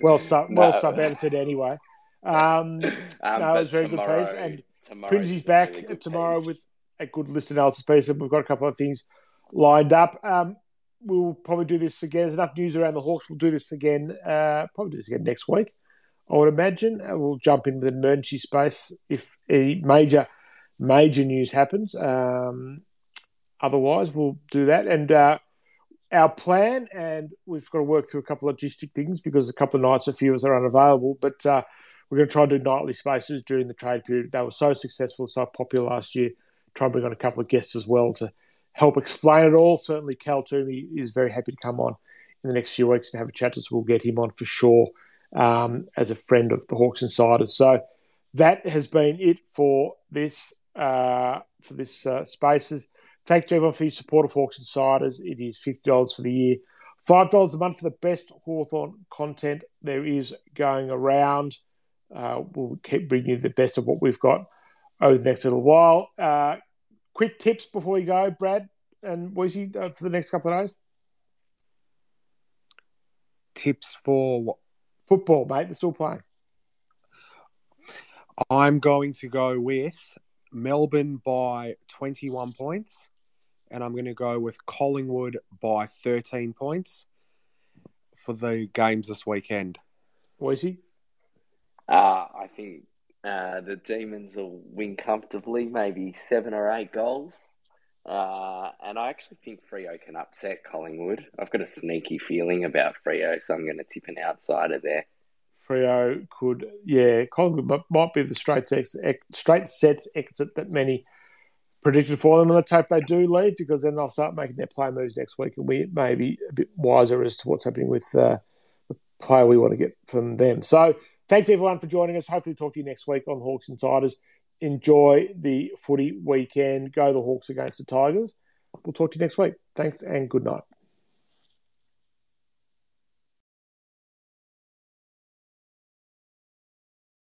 Well, sub, No. well sub edited anyway. Um, um, no, it was very tomorrow, good piece. And Prinzy's back really tomorrow piece. with a good list analysis piece. And we've got a couple of things lined up. Um, we'll probably do this again. There's enough news around the Hawks. We'll do this again. Uh, probably do this again next week. I would imagine. We'll jump into the emergency space if any major, major news happens. Um, otherwise, we'll do that. And uh, our plan, and we've got to work through a couple of logistic things because a couple of nights a few of us are unavailable. But uh, we're going to try and do nightly spaces during the trade period. They were so successful, so popular last year. Try and bring on a couple of guests as well to help explain it all. Certainly, Cal Twomey is very happy to come on in the next few weeks and have a chat. So we'll get him on for sure um, as a friend of the Hawks Insiders. So that has been it for this uh, for this uh, Spaces. Thanks to everyone for your support of Hawks Insiders. It is fifty dollars for the year, five dollars a month for the best Hawthorn content there is going around. Uh, we'll keep bringing you the best of what we've got over the next little while. Uh, quick tips before we go, Brad and Weezy, uh, for the next couple of days. Tips for what? Football, mate. They're still playing. I'm going to go with Melbourne by 21 points, and I'm going to go with Collingwood by 13 points for the games this weekend. Boise? Uh, I think uh, the Demons will win comfortably, maybe seven or eight goals. Uh, and I actually think Freo can upset Collingwood. I've got a sneaky feeling about Freo, so I'm going to tip an outsider there. Freo could, yeah, Collingwood might be the straight sets, straight sets exit that many predicted for them. And let's hope they do leave because then they'll start making their play moves next week, and we may be a bit wiser as to what's happening with uh, the player we want to get from them. So thanks everyone for joining us. Hopefully, talk to you next week on Hawks Insiders enjoy the footy weekend. Go the Hawks against the Tigers. We'll talk to you next week. Thanks and good night.